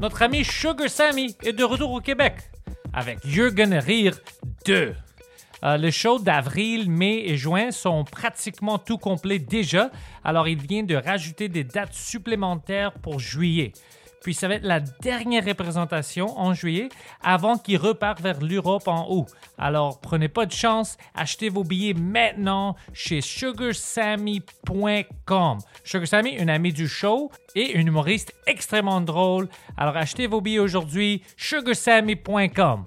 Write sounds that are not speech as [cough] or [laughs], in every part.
Notre ami Sugar Sammy est de retour au Québec avec Jürgen Rire 2. Euh, les shows d'avril, mai et juin sont pratiquement tout complets déjà, alors il vient de rajouter des dates supplémentaires pour juillet. Puis ça va être la dernière représentation en juillet avant qu'il repart vers l'Europe en août. Alors prenez pas de chance, achetez vos billets maintenant chez sugarsammy.com. Sugar Sammy, un ami du show et un humoriste extrêmement drôle. Alors achetez vos billets aujourd'hui, sugarsammy.com.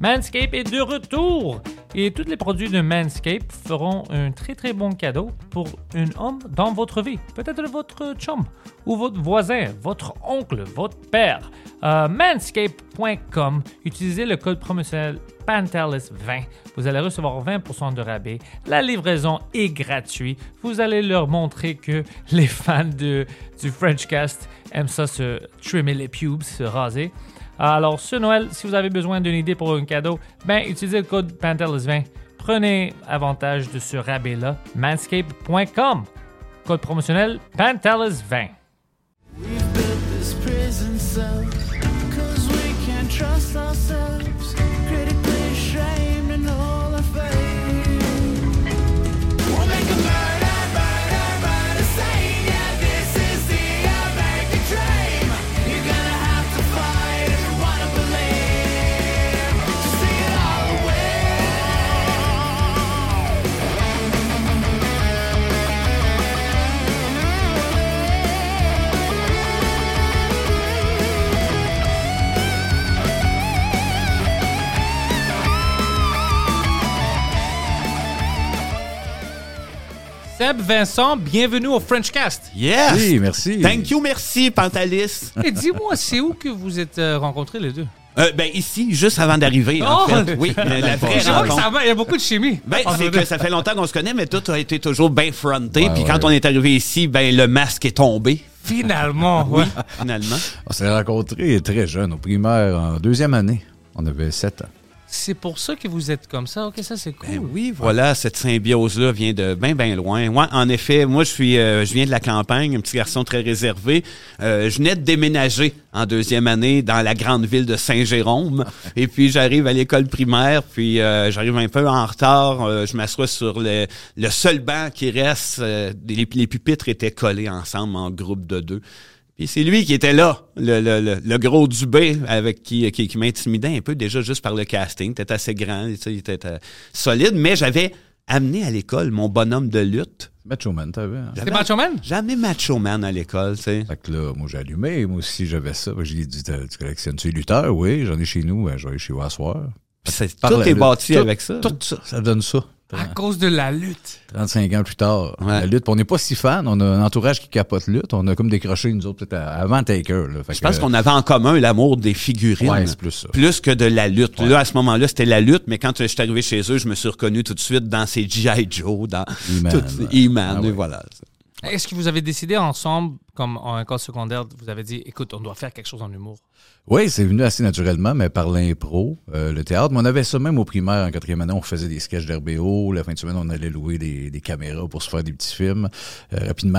Manscape est de retour et tous les produits de Manscape feront un très très bon cadeau pour un homme dans votre vie. Peut-être votre chum ou votre voisin, votre oncle, votre père. Euh, manscape.com, utilisez le code promotionnel Pantelis20. Vous allez recevoir 20% de rabais. La livraison est gratuite. Vous allez leur montrer que les fans de, du Frenchcast aiment ça se trimmer les pubes, se raser. Alors, ce Noël, si vous avez besoin d'une idée pour un cadeau, ben, utilisez le code Pantelis20. Prenez avantage de ce rabais-là. Manscape.com. Code promotionnel Pantelis20. Seb Vincent, bienvenue au Frenchcast. Yes! Oui, merci. Thank you, merci, Pantalis. [laughs] Et dis-moi, c'est où que vous êtes euh, rencontrés les deux? Euh, ben ici, juste avant d'arriver, en Oh! fait. Oui, la, la [laughs] vraie Je vois que rencontre. ça va, il y a beaucoup de chimie. Ben, entre c'est nous que ça fait longtemps qu'on se connaît, mais tout a été toujours bien fronté. Ouais, puis ouais. quand on est arrivé ici, ben le masque est tombé, Finalement, ouais. finalement. On s'est rencontrés très jeunes, au primaire, en deuxième année. On avait sept ans. C'est pour ça que vous êtes comme ça. Ok, ça c'est cool. Ben oui, voilà, cette symbiose-là vient de bien, bien loin. Ouais, en effet, moi, je suis, euh, je viens de la campagne, un petit garçon très réservé. Euh, je venais de déménager en deuxième année dans la grande ville de Saint-Jérôme. [laughs] Et puis, j'arrive à l'école primaire, puis euh, j'arrive un peu en retard. Euh, je m'assois sur le, le seul banc qui reste. Euh, les, les pupitres étaient collés ensemble en groupe de deux. Puis c'est lui qui était là, le, le, le, le gros Dubé, avec qui, qui, qui m'intimidait un peu déjà juste par le casting. Il était assez grand, tu sais, il était euh, solide, mais j'avais amené à l'école mon bonhomme de lutte. Macho Man, t'avais. Hein? C'était Macho Man? J'ai amené Macho Man à l'école, tu sais. Fait que là, moi, j'ai allumé. Moi aussi, j'avais ça. J'ai dit, t'as- tu collectionnes-tu les lutteurs? Oui, j'en ai chez nous. Ben, je vais aller chez vous à soir. Tout est bâti Tout- avec ça. Tout ça, ça donne ça. À cause de la lutte. 35 ans plus tard, Ouais. la lutte. On n'est pas si fan. On a un entourage qui capote lutte. On a comme décroché, nous autres, peut-être avant Taker. Là. Fait Je que, pense qu'on avait en commun l'amour des figurines. Ouais, c'est plus ça. Plus que de la lutte. Là, à ce moment-là, c'était la lutte, mais quand je suis arrivé chez eux, je me suis reconnu tout de suite dans ces G.I. Joe, dans E-Man, tout- ouais. E-Man, Ah et ouais. Est-ce que vous avez décidé ensemble, comme en école secondaire, vous avez dit, écoute, on doit faire quelque chose en humour? Oui, c'est venu assez naturellement, mais par l'impro, euh, le théâtre. Mais on avait ça même au primaire, en quatrième année, on faisait des sketchs d'RBO. La fin de semaine, on allait louer des, des caméras pour se faire des petits films. Euh, rapidement,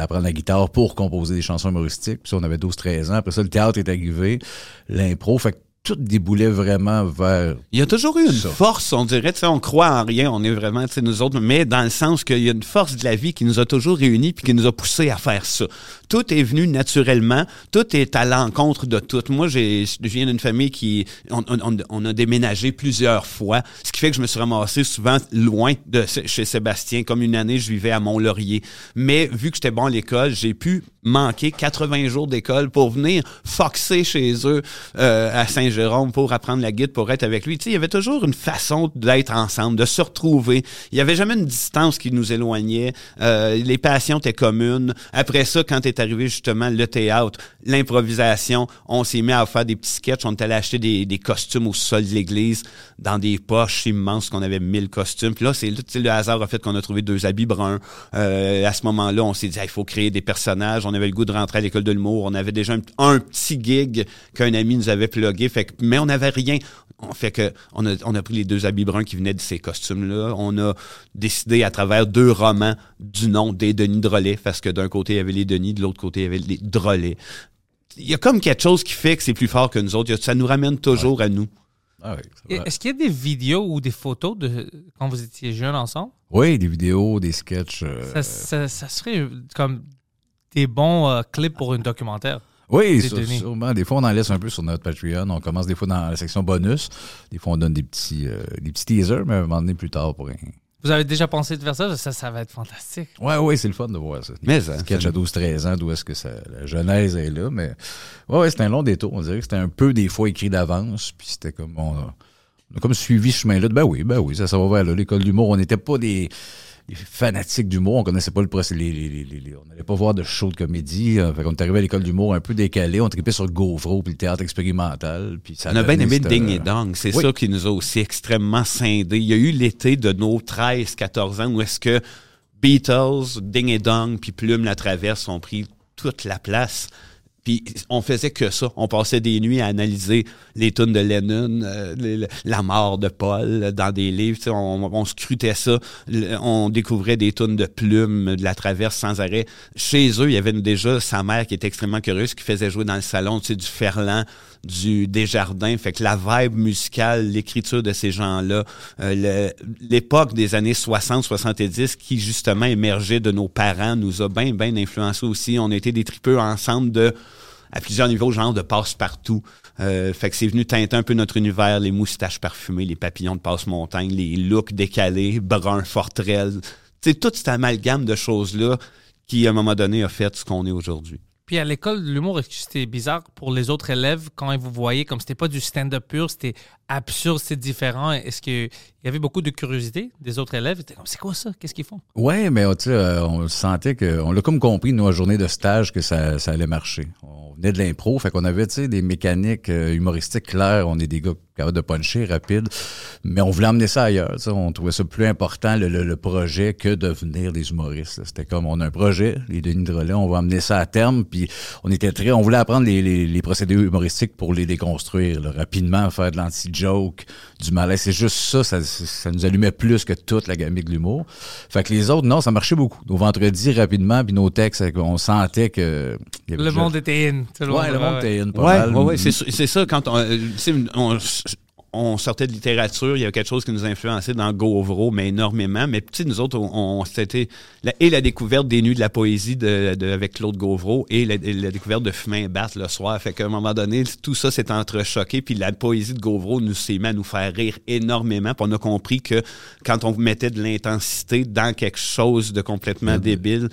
apprendre la guitare pour composer des chansons humoristiques. Puis ça, on avait 12-13 ans. Après ça, le théâtre est arrivé, l'impro. Fait que tout déboulait vraiment vers... Il y a toujours eu une Ça. force, on dirait, tu sais, on croit en rien, on est vraiment, tu sais, nous autres, mais dans le sens qu'il y a une force de la vie qui nous a toujours réunis puis qui nous a poussés à faire ça. Tout est venu naturellement, tout est à l'encontre de tout. Moi, je viens d'une famille qui, on, on- on a déménagé plusieurs fois, ce qui fait que je me suis ramassé souvent loin de chez Sébastien. Comme une année, je vivais à Mont-Laurier. Mais vu que j'étais bon à l'école, j'ai pu manquer 80 jours d'école pour venir foxer chez eux euh, à Saint-Jérôme pour apprendre la guide, pour être avec lui. Tu sais, il y avait toujours une façon d'être ensemble, de se retrouver. Il y avait jamais une distance qui nous éloignait. Euh, les passions étaient communes. Après ça, quand est arrivé justement le théâtre, l'improvisation, on s'est mis à faire des petits sketchs. On est allé acheter des, costumes au sol de l'église dans des poches immenses qu'on avait 1000 costumes. Puis là, c'est le hasard a fait qu'on a trouvé deux habits bruns. Euh, à ce moment-là, on s'est dit, il faut créer des personnages. On avait le goût de rentrer à l'école de l'humour. On avait déjà un, un petit gig qu'un ami nous avait plugué. Fait que, mais on n'avait rien. On fait que on a, on a pris les deux habits bruns qui venaient de ces costumes-là. On a décidé à travers deux romans du nom des Denis Drolet, parce que d'un côté il y avait les Denis, de l'autre côté il y avait les. Il y a comme quelque chose qui fait que c'est plus fort que nous autres. Ça nous ramène toujours à nous. Ah oui. Est-ce qu'il y a des vidéos ou des photos de quand vous étiez jeunes ensemble? Oui, des vidéos, des sketchs. euh, Ça, ça- ça serait comme des bons euh, clips pour un documentaire. Oui, sûrement. Des fois, on en laisse un peu sur notre Patreon. On commence des fois dans la section bonus. Des fois, on donne des petits, euh, des petits teasers, mais à un moment donné, plus tard, pour rien. Vous avez déjà pensé de faire ça? Ça, ça va être fantastique. Ouais, ouais, c'est le fun de voir ça. Mais ça, Sketch à 12-13 ans, d'où est-ce que ça, la genèse est là, mais ouais, ouais, c'était un long détour. On dirait que c'était un peu des fois écrit d'avance, puis c'était comme on a, on a comme suivi ce chemin-là. Ben oui, ben oui, ça, ça va vers là. L'école d'humour, on n'était pas des, des fanatiques d'humour, on connaissait pas le procès, les, les, les- les- on n'allait pas voir de show de comédie. euh, fait qu'on est arrivé à l'école d'humour un peu décalé, on tripait sur le Gauvreau puis le théâtre expérimental, puis ça On a bien aimé cette, Ding euh, et Dong. C'est oui. ça qui nous a aussi extrêmement scindés. Il y a eu l'été de nos 13-14 ans où est-ce que Beatles, Ding et Dong, puis Plume la Traverse ont pris toute la place. Puis on faisait que ça. On passait des nuits à analyser les tunes de Lennon, euh, la mort de Paul euh, dans des livres. On, scrutait ça. On découvrait des tunes de Plume, de la Traverse sans arrêt. Chez eux, il y avait déjà sa mère qui était extrêmement curieuse, qui faisait jouer dans le salon du Ferland, du Desjardins. Fait que la vibe musicale, l'écriture de ces gens-là, euh, l'époque des années 60-70 qui justement émergeait de nos parents nous a bien, bien influencé aussi. On a été des tripeux ensemble de à plusieurs niveaux, genre de passe-partout. Euh, fait que c'est venu teinter un peu notre univers, les moustaches parfumées, les papillons de passe-montagne, les looks décalés, bruns, forterelles. Tu sais, tout cet amalgame de choses-là qui, à un moment donné, a fait ce qu'on est aujourd'hui. Puis à l'école l'humour, c'était bizarre pour les autres élèves quand ils vous voyaient comme c'était pas du stand-up pur, c'était absurde, c'était différent? Est-ce qu'il y avait beaucoup de curiosité des autres élèves? C'est quoi ça? Qu'est-ce qu'ils font? Ouais, mais tu sais, euh, on sentait que, on l'a comme compris, nous, à journée de stage, que ça, allait marcher. Venait de l'impro, fait qu'on avait, tu sais, des mécaniques euh, humoristiques claires. On est des gars capables de puncher, rapide. Mais on voulait emmener ça ailleurs. On trouvait ça plus important, le, le- le projet, que devenir des humoristes. C'était comme, on a un projet, les Denis Drolet, on va emmener ça à terme. Puis on était très, on voulait apprendre les, les, les procédés humoristiques pour les déconstruire, là, rapidement, faire de l'anti-joke, du malaise. C'est juste ça, ça, ça nous allumait plus que toute la gamique de l'humour. Fait que les autres, non, ça marchait beaucoup. Nos vendredis, rapidement, puis nos textes, on sentait que... Le monde était in. Tout Ouais, le monde ouais. était in, pas Ouais, mal. ouais, ouais, c'est ça- c'est ça. Quand on, euh, on, on sortait de littérature, il y avait quelque chose qui nous influençait dans Gauvreau, mais énormément. Mais tu sais, nous autres, on, on- c'était la, et la découverte des nuits de la poésie de, de- avec Claude Gauvreau et la, la découverte de Fumain et Batte le soir. Fait qu'à un moment donné, tout ça s'est entrechoqué. Puis la poésie de Gauvreau nous s'est mis à nous faire rire énormément. Puis on a compris que quand on mettait de l'intensité dans quelque chose de complètement débile,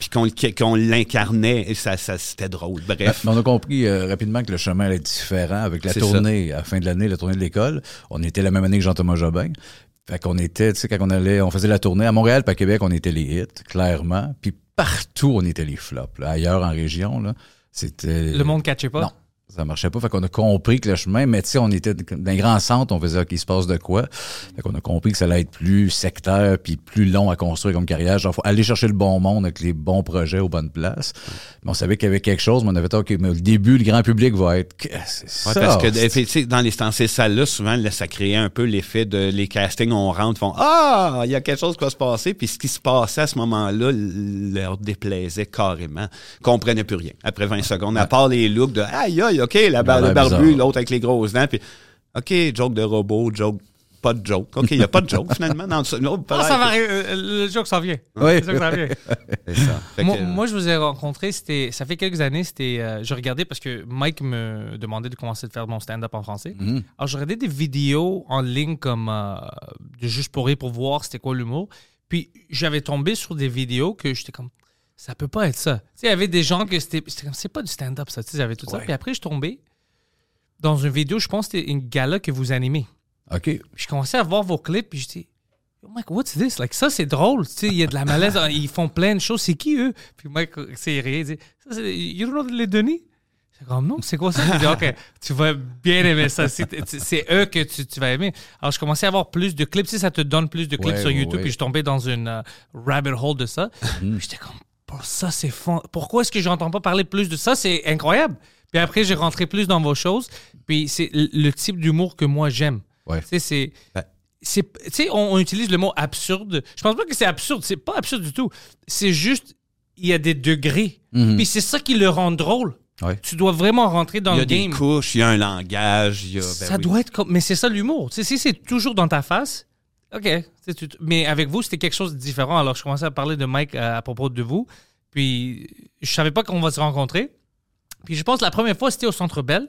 puis qu'on qu'on l'incarnait, ça, ça c'était drôle. Bref. Mais on a compris euh, rapidement que le chemin allait être différent avec la tournée à la fin de l'année, la tournée de l'école. On était la même année que Jean-Thomas Jobin. Fait qu'on était, tu sais, quand on allait, on faisait la tournée à Montréal, puis à Québec, on était les hits, clairement. Puis partout, on était les flops. là. Ailleurs en région, là, c'était... Le monde catchait pas? Non. Ça marchait pas. Fait qu'on a compris que le chemin, mais tu sais, on était dans un grand centre, on faisait, OK, il se passe de quoi? Fait qu'on a compris que ça allait être plus sectaire puis plus long à construire comme carrière. Genre, faut aller chercher le bon monde avec les bons projets aux bonnes places. Mais on savait qu'il y avait quelque chose, mais on avait dit, OK, mais au début, le grand public va être, c'est Ouais, ça? parce que sais, dans les dans ces salles-là, souvent, là, ça créait un peu l'effet de les castings, on rentre, font Ah, il y a quelque chose qui va se passer. Puis ce qui se passait à ce moment-là leur déplaisait carrément. Ils comprenaient plus rien après 20 secondes. À part les looks de Aïe, aïe, OK, la bar- le barbu, l'autre avec les grosses dents. Puis OK, joke de robot, joke pas de joke. OK, il n'y a pas de joke, finalement. Oh, Ah, ça va arriver. euh, Le joke s'en vient. Oui. Le joke s'en vient. [laughs] C'est ça. Fait moi, que, moi, je vous ai rencontré, c'était, ça fait quelques années, c'était, euh, je regardais parce que Mike me demandait de commencer de faire mon stand-up en français. Mhm. Alors, je regardais des vidéos en ligne comme euh, de juste pour rire, pour voir c'était quoi l'humour. Puis, j'avais tombé sur des vidéos que j'étais comme, ça peut pas être ça. Tu sais, il y avait des gens que c'était, c'était comme, c'est pas du stand-up, ça. Tout ça. Puis après, je suis tombé dans une vidéo, je pense que c'était une gala que vous animez. OK. Puis je commençais à voir vos clips, puis j'étais, oh Mike, what's this? Like, ça, c'est drôle. Il y a de la malaise. [laughs] ils font plein de choses. C'est qui, eux? Puis Mike, c'est rien. Il dit, ça, c'est, you don't know les Denis? C'est comme, non, c'est quoi ça? Il dit, OK, [laughs] tu vas bien aimer ça. C'est, eux que tu, tu vas aimer. Alors, je commençais à avoir plus de clips. Sais, ça te donne plus de clips Ouais, sur YouTube. ouais. Puis je tombais dans une euh, rabbit hole de ça. Puis j'étais comme, Ça, c'est fun. Pourquoi est-ce que j'entends pas parler plus de ça? C'est incroyable. Puis après, j'ai rentré plus dans vos choses. Puis c'est le le type d'humour que moi, j'aime. Ouais. Tu sais, c'est. Ben. c'est- Tu sais, on, on utilise le mot absurde. Je pense pas que c'est absurde. C'est pas absurde du tout. C'est juste, il y a des degrés. Puis c'est ça qui le rend drôle. Ouais. Tu dois vraiment rentrer dans il y a le des game. couches, il y a un langage, il y a. ben ça oui. doit être comme. Mais c'est ça l'humour. Tu sais, si c'est toujours dans ta face, OK. Mais avec vous, c'était quelque chose de différent. Alors, je commençais à parler de Mike à, à propos de vous. Puis, je savais pas qu'on va se rencontrer. Puis, je pense que la première fois, c'était au Centre Bell.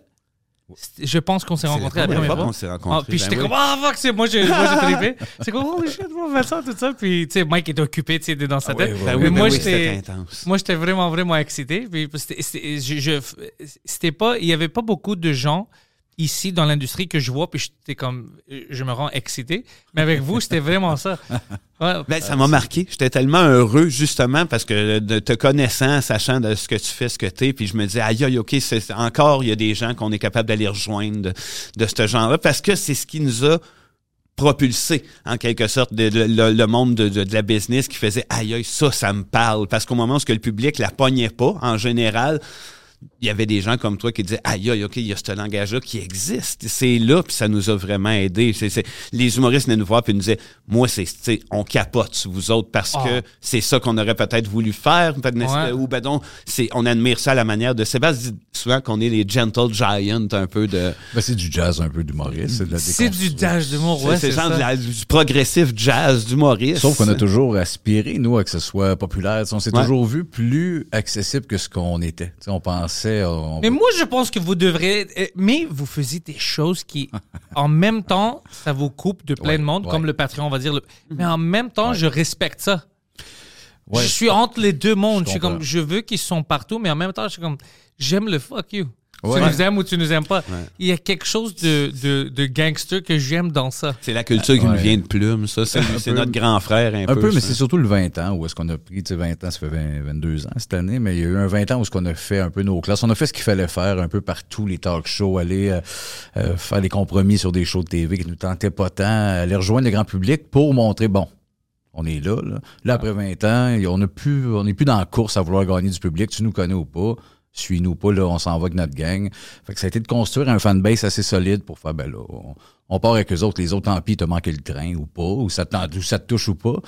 Je pense qu'on s'est rencontrés la première fois fois. qu'on s'est rencontrés, Ah, puis ben j'étais oui. comme, ah, fuck, c'est moi, j'ai trippé. [laughs] C'est comme, holy shit, moi, Vincent, tout ça. Puis, tu sais, Mike était occupé, tu sais, dans sa Ah tête. Ben Mais ben moi, j'étais. Moi, j'étais vraiment, vraiment excité. Puis c'était pas, il y avait pas beaucoup de gens ici dans l'industrie que je vois, puis j'étais comme, je me rends excité. Mais avec vous, c'était vraiment ça. [laughs] Ouais. Ben, ça m'a marqué. J'étais tellement heureux, justement, parce que de te connaissant, sachant de ce que tu fais, ce que tu es, puis je me disais, aïe, aïe, OK, c'est, encore, il y a des gens qu'on est capable d'aller rejoindre de, de ce genre-là, parce que c'est ce qui nous a propulsé, en quelque sorte, de- de- le, le monde de, de- de la business qui faisait, aïe, aïe, ça, ça me parle. Parce qu'au moment où ce que le public la pognait pas, en général, il y avait des gens comme toi qui disaient aïe aïe ok il y a ce langage là qui existe c'est là puis ça nous a vraiment aidé c'est, c'est- les humoristes venaient nous voir puis ils nous disaient moi c'est tu sais, on capote sur vous autres parce Ah. que c'est ça qu'on aurait peut-être voulu faire Ouais. ou ben donc c'est on admire ça à la manière de Sébastien dit souvent qu'on est les gentle giants un peu de Ben, c'est du jazz un peu d'humoriste. C'est de la C'est du dash d'humour, ouais, c'est, c'est genre ça. de la- du progressif jazz d'humoriste Sauf qu'on a toujours aspiré, nous, à que ce soit populaire. On s'est Ouais. toujours vu plus accessible que ce qu'on était. Tu sais, On On... Mais moi, je pense que vous devrez. euh, Mais vous faisiez des choses qui, [laughs] en même temps, ça vous coupe de plein Ouais, de monde, ouais. comme le Patreon, on va dire. le- Mais en même temps, Ouais. je respecte ça. Ouais. Je suis entre les deux mondes. Je Je, suis comme, je veux qu'ils sont partout, mais en même temps, je suis comme, j'aime le fuck you. Ouais. Tu nous aimes ou tu nous aimes pas. Il y a quelque chose de, de, de gangster que j'aime dans ça. c'est la culture qui nous vient de plume ça c'est, notre grand frère un, Un peu, mais c'est surtout le 20 ans où est-ce qu'on a pris, tu sais, 20 ans, ça fait 20, 22 ans cette année, mais il y a eu un 20 ans où est-ce qu'on a fait un peu nos classes. On a fait ce qu'il fallait faire un peu partout, les talk shows, aller euh, euh, faire des compromis sur des shows de TV qui nous tentaient pas tant, aller rejoindre le grand public pour montrer, bon, on est là, là. Là, après 20 ans, on n'est plus, on est plus dans la course à vouloir gagner du public, tu nous connais ou pas. Suis-nous pas, là, on s'en va avec notre gang. Fait que ça a été de construire un fanbase assez solide pour faire, ben là, on, on part avec eux autres. Les autres, tant pis, t'as manqué le train ou pas, ou ça, te- ou ça te touche ou pas.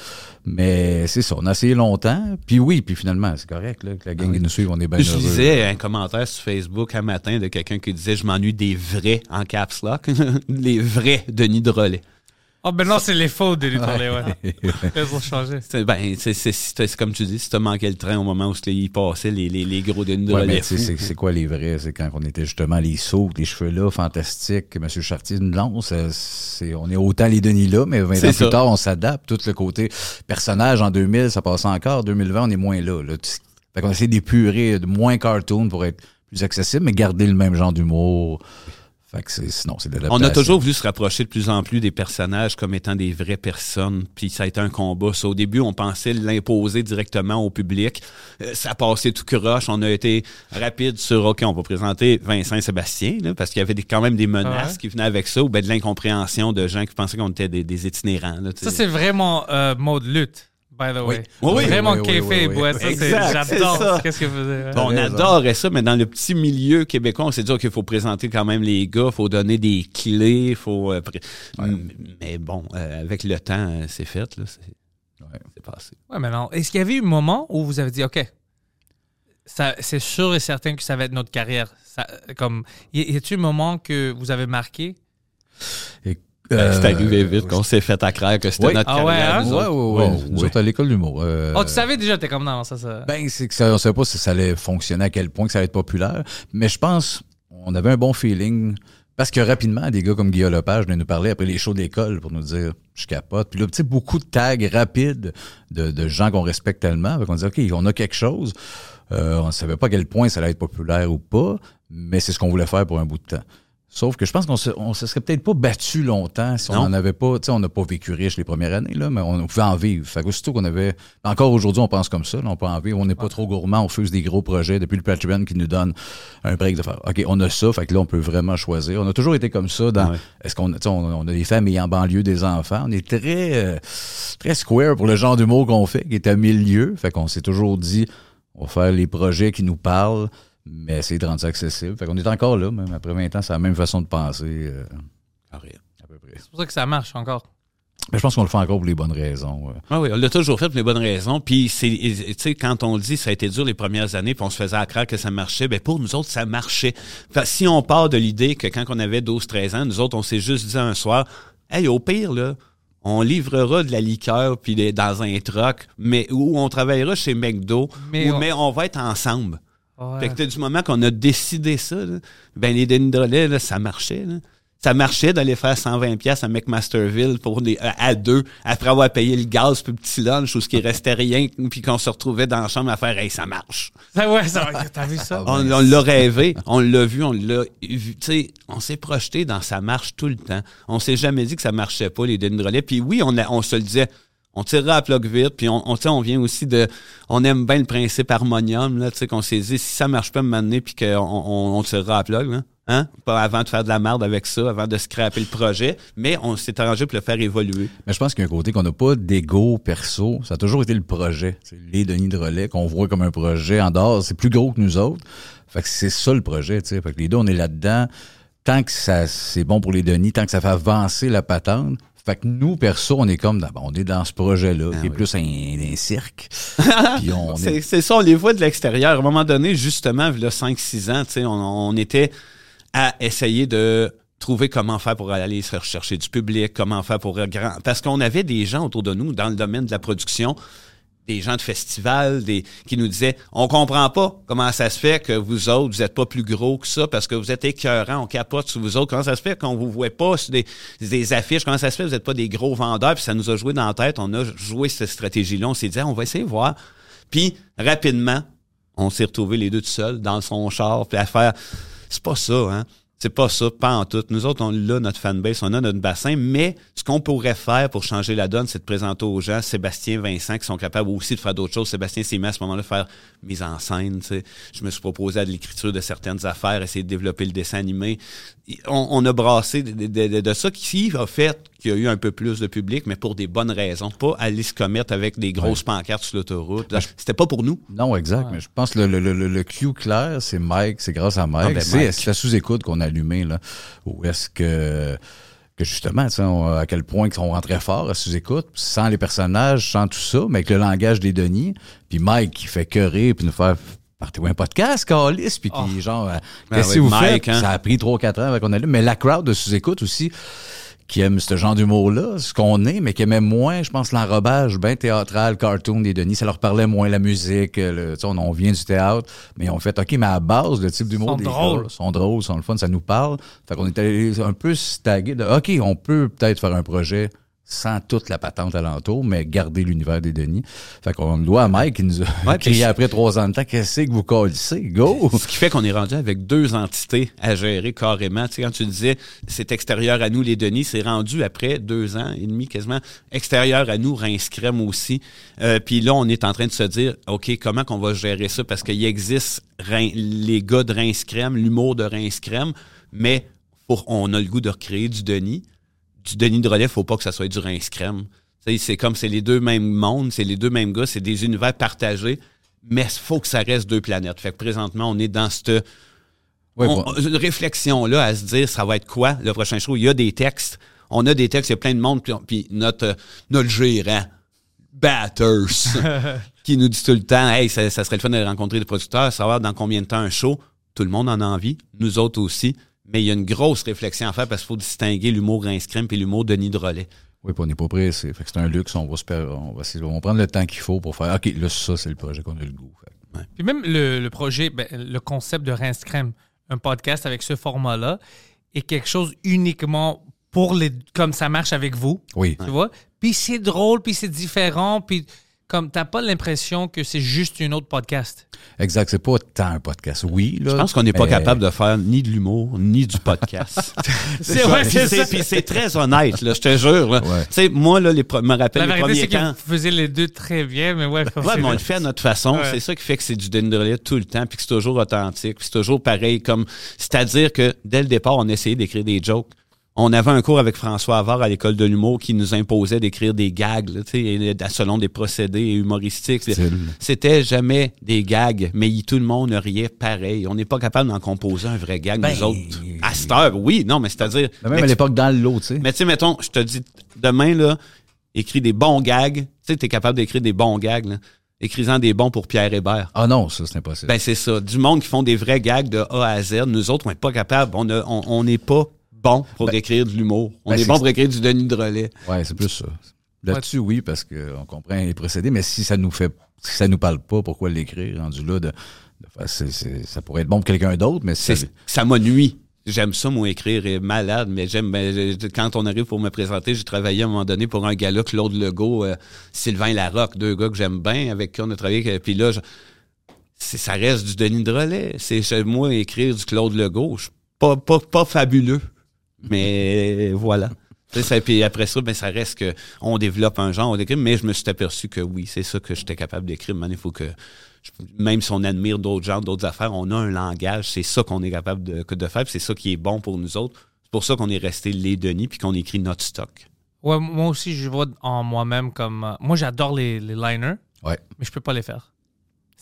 Mais c'est ça, on a essayé longtemps. Puis oui, puis finalement, c'est correct, là, que la gang qui nous suive, on est bien Je lisais un commentaire sur Facebook un matin de quelqu'un qui disait Je m'ennuie des vrais en caps lock, [laughs] les vrais Denis Drolet. Oh, ben non, c'est les faux de l'étoile, ouais. Ils [laughs] ont changé. C'est, ben, c'est, c'est, comme tu dis, si t'as manqué le train au moment où il passait, les, les, les gros Ouais, mais tu sais, fous. c'est c'est quoi les vrais? C'est quand on était justement les sauts, les cheveux là, fantastiques. Monsieur Chartier, non, c'est, c'est- on est autant les Denis là, mais 20 ans plus tard, on s'adapte. Tout le côté personnage en 2000, ça passe encore. 2020, on est moins là. là. Fait qu'on essaie d'épurer, de moins cartoon pour être plus accessible, mais garder le même genre d'humour. Fait que c'est, sinon, c'est de On a toujours voulu se rapprocher de plus en plus des personnages comme étant des vraies personnes, puis ça a été un combat. Ça, au début, on pensait l'imposer directement au public. Euh, ça a passé tout croche. On a été rapide sur OK, on va présenter Vincent et Sébastien, là, parce qu'il y avait des- quand même des menaces Ouais. qui venaient avec ça, ou ben de l'incompréhension de gens qui pensaient qu'on était des, des itinérants. là, tu Ça, c'est vraiment euh, mode lutte, by the way. Oui, oui, vraiment oui, oui, kayfabe, oui, oui. ouais, ça, c'est- Exact, c'est j'adore. ça. Qu'est-ce que vous ouais. Bon, on adorait ça, mais dans le petit milieu québécois, on s'est dit qu'il faut présenter quand même les gars, faut donner des clés, faut. euh, Mais bon, euh, avec le temps, euh, c'est fait, là. C'est Ouais. c'est passé. Ouais, mais non. Est-ce qu'il y avait eu un moment où vous avez dit, OK, ça, c'est sûr et certain que ça va être notre carrière? Ça, comme, y, y a-t-il un moment que vous avez marqué? Et, Ben, c'est Euh, arrivé vite qu'on s'est fait à croire que c'était Oui. notre Ah ouais, carrière. hein? Ouais, autres. ouais, ouais. Oh, Nous ouais. autres, à l'école d'humour. euh, Oh, tu savais déjà, t'es comme non, ça, ça. Ben, c'est que ça, on savait pas si ça allait fonctionner, à quel point que ça allait être populaire. Mais je pense, on avait un bon feeling. Parce que rapidement, des gars comme Guillaume Lepage venaient nous parler après les shows d'école pour nous dire je capote. Puis là, tu sais, beaucoup de tags rapides de, de gens qu'on respecte tellement. Fait qu'on disait, OK, on a quelque chose. Euh, on ne savait pas à quel point ça allait être populaire ou pas, mais c'est ce qu'on voulait faire pour un bout de temps. Sauf que je pense qu'on se, on se serait peut-être pas battu longtemps si on n'en avait pas. Tu sais, on n'a pas vécu riche les premières années, là, mais on pouvait en vivre. Fait qu'aussitôt qu'on avait. Encore aujourd'hui, on pense comme ça. là, on peut en vivre. On n'est pas trop gourmand. On fait des gros projets depuis le Patreon qui nous donne un break de faire. OK, on a ça. Fait que là, on peut vraiment choisir. On a toujours été comme ça dans. Ouais. Est-ce qu'on tu sais, on, on a des familles en banlieue, des enfants. On est très, euh, très square pour le genre d'humour qu'on fait, qui est à milieu. Fait qu'on s'est toujours dit, on va faire les projets qui nous parlent, mais essayer de rendre ça accessible. Fait qu'on est encore là, même après 20 ans, c'est la même façon de penser. euh, à peu près. C'est pour ça que ça marche encore. Mais je pense qu'on le fait encore pour les bonnes raisons. ouais. Ah oui, on l'a toujours fait pour les bonnes raisons. Puis, c'est, tu sais, quand on le dit, ça a été dur les premières années, puis on se faisait à croire que ça marchait, ben pour nous autres, ça marchait. Fait, si on part de l'idée que quand on avait 12-13 ans, nous autres, on s'est juste dit un soir, hey, au pire, là, on livrera de la liqueur puis des- dans un truck, mais où on travaillera chez McDo, Mais ou- on- mais on va être ensemble. Ouais. Fait que du moment qu'on a décidé ça, là, ben les Denis Drolet, là, ça marchait. Là. Ça marchait d'aller faire 120 pièces à McMasterville pour des, à, à deux, après avoir payé le gaz puis le petit lunch, où ce qui restait rien, puis qu'on se retrouvait dans la chambre à faire « Hey, ça marche! Ça, [laughs] ouais, ça, t'as vu ça? On, on l'a rêvé, on l'a vu, on l'a vu. Tu sais, on s'est projeté dans ça marche tout le temps. On s'est jamais dit que ça marchait pas, les Denis Drolet. Puis oui, on, a- on se le disait, on tirera à plug vite, puis on, on, on vient aussi de... On aime bien le principe harmonium, là, tu sais, qu'on s'est dit, si ça marche pas donné, puis qu'on on, tirera à plug, là, hein? Pas avant de faire de la merde avec ça, avant de scraper le projet, mais on s'est arrangé pour le faire évoluer. Mais je pense qu'il y a un côté qu'on n'a pas d'ego perso. Ça a toujours été le projet. Les Denis de relais qu'on voit comme un projet en dehors. C'est plus gros que nous autres. Fait que c'est ça le projet, tu sais. Fait que les deux, on est là-dedans. Tant que ça, c'est bon pour les Denis, tant que ça fait avancer la patente. Fait que nous, perso, on est comme dans, bon, on est dans ce projet-là, qui est plus un, un cirque. [laughs] C'est est, c'est ça, on les voit de l'extérieur. À un moment donné, justement, il y a 5-6 ans, tu sais, on, on était à essayer de trouver comment faire pour aller se rechercher du public, comment faire pour... Parce qu'on avait des gens autour de nous dans le domaine de la production, des gens de festival, des qui nous disaient on comprend pas comment ça se fait que vous autres vous êtes pas plus gros que ça parce que vous êtes écœurants, on capote sur vous autres. Comment ça se fait qu'on vous voit pas sur des, affiches? Comment ça se fait que vous êtes pas des gros vendeurs? Puis ça nous a joué dans la tête. On a joué cette stratégie-là. On s'est dit Ah, on va essayer de voir. Puis rapidement, on s'est retrouvés les deux tout seuls dans son char puis à faire c'est pas ça hein. C'est pas ça, pas en tout. Nous autres, on a notre fanbase, on a notre bassin, mais ce qu'on pourrait faire pour changer la donne, c'est de présenter aux gens Sébastien, Vincent, qui sont capables aussi de faire d'autres choses. Sébastien s'est mis à ce moment-là faire mise en scène. tu sais. Je me suis proposé à de l'écriture de certaines affaires, essayer de développer le dessin animé. On, a brassé de- de ça qui a fait qu'il y a eu un peu plus de public, mais pour des bonnes raisons. Pas aller se commettre avec des grosses pancartes sur l'autoroute. C'était pas pour nous. non, exact. Mais je pense que le, le, le, le cue clair, c'est Mike, c'est grâce à Mike. Ah, ben, c'est la sous-écoute qu'on a allumée, là? Ou est-ce que, que justement, tu sais, on- à quel point sont rentrés fort à sous-écoute, sans les personnages, sans tout ça, mais avec le langage des Denis. Puis Mike qui fait cœurer puis nous faire partez-vous un podcast, Calis, puis qui, genre, Ben qu'est-ce oui, que vous Mike, faites? hein? Ça a pris 3-4 ans avant qu'on allume. Mais la crowd de sous-écoute aussi, qui aime ce genre d'humour-là, ce qu'on est, mais qui aimait moins, je pense, l'enrobage bien théâtral, cartoon des Denis. Ça leur parlait moins la musique. Le, tu sais, on, on vient du théâtre, mais on fait, OK, mais à base, le type d'humour Sont des drôles. gars, sont drôles, sont le fun, ça nous parle. Fait qu'on est allé un peu staguer de, OK, on peut peut-être faire un projet sans toute la patente alentour, mais garder l'univers des Denis. Fait qu'on le doit à Mike qui nous a Ouais, [laughs] crié puis- après trois ans de temps, qu'est-ce que vous colissez? Go! Ce qui fait qu'on est rendu avec deux entités à gérer carrément. Tu sais, quand tu disais c'est extérieur à nous, les Denis, c'est rendu après deux ans et demi quasiment extérieur à nous, Rince Crème aussi. Euh, Puis là, on est en train de se dire, OK, comment qu'on va gérer ça? Parce qu'il existe Rein- les gars de Rince Crème, l'humour de Rince Crème, mais pour, on a le goût de recréer du Denis. Du Denis de relais, faut pas que ça soit du Rince Crème. C'est comme c'est les deux mêmes mondes, c'est les deux mêmes gars, c'est des univers partagés, mais il faut que ça reste deux planètes. Fait que présentement, on est dans cette Ouais, on- bon. une réflexion-là à se dire ça va être quoi le prochain show? Il y a des textes. On a des textes, il y a plein de monde, puis, puis notre, euh, notre gérant, Batters, [laughs] qui nous dit tout le temps Hey, ça, ça serait le fun de rencontrer des producteurs, savoir dans combien de temps un show. Tout le monde en a envie, nous autres aussi. Mais il y a une grosse réflexion à faire parce qu'il faut distinguer l'humour rince crème et l'humour Denis Drolet. Oui, puis on n'est pas pressé. Fait que c'est un luxe. On va, se per- on, va essayer- on va prendre le temps qu'il faut pour faire. OK, là, ça, c'est le projet qu'on a le goût. Fait Puis même le, le projet, ben, le concept de Rince Crème, un podcast avec ce format-là, est quelque chose uniquement pour les. comme ça marche avec vous. Oui. Tu vois? Puis c'est drôle, puis c'est différent, puis comme t'as pas l'impression que c'est juste un autre podcast? Exact. C'est pas tant un podcast. Oui, là. Je pense qu'on n'est pas mais- capable de faire ni de l'humour, ni du podcast. [laughs] [laughs] C'est vrai, c'est ça. Puis c'est très honnête, là, je te jure. là. Ouais. Tu sais, moi, là, les, me rappelle La les vérité, premiers que camps. vous faisiez les deux très bien, mais ouais. Ouais, mais on le fait à notre façon. Ouais. C'est ça qui fait que c'est du Denis Drolet tout le temps, puis que c'est toujours authentique, puis c'est toujours pareil. Comme, c'est-à-dire que dès le départ, on essayait d'écrire des jokes. On avait un cours avec François Havard à l'école de l'humour qui nous imposait d'écrire des gags, là, tu sais, et- selon des procédés humoristiques. C'était jamais des gags, mais y- tout le monde riait pareil. On n'est pas capable d'en composer un vrai gag, Ben, nous autres. À cette heure, oui, non, mais c'est-à-dire. Mais Même mais à l'époque, dans l'eau, tu sais. mais tu sais, mettons, je te dis, demain, là, écris des bons gags. Tu sais, t'es capable d'écrire des bons gags, là. Des bons pour Pierre Hébert. Ah non, ça, c'est impossible. Ben, c'est ça. Du monde qui font des vrais gags de A à Z. Nous autres, on n'est pas capable. On a- on on n'est pas bon pour écrire de l'humour. On ben, est bon pour écrire du Denis Drolet. Ouais, c'est plus ça. Là-dessus, oui, parce qu'on comprend les procédés, mais si ça nous fait, si ça nous parle pas, pourquoi l'écrire rendu là de, de ça pourrait être bon pour quelqu'un d'autre, mais C'est- Ça m'a nuit. J'aime ça, moi, écrire est malade, mais j'aime. ben, quand on arrive pour me présenter, j'ai travaillé à un moment donné pour un gars-là, Claude Legault, euh, Sylvain Larocque, deux gars que j'aime bien, avec qui on a travaillé. Puis là, je- ça reste du Denis Drolet. C'est c'est- moi écrire du Claude Legault. Je suis pas, pas, pas fabuleux, mais voilà. Puis après ça, ben, ça reste que on développe un genre, on décrit, mais je me suis aperçu que oui, c'est ça que j'étais capable d'écrire. Il faut que, je- même si on admire d'autres genres, d'autres affaires, on a un langage, c'est ça qu'on est capable de, que de faire, puis c'est ça qui est bon pour nous autres. C'est pour ça qu'on est resté les Denis, puis qu'on écrit notre stock. Ouais, moi aussi, je vois en moi-même comme. euh, moi, j'adore les, les liners, Ouais. mais je peux pas les faire.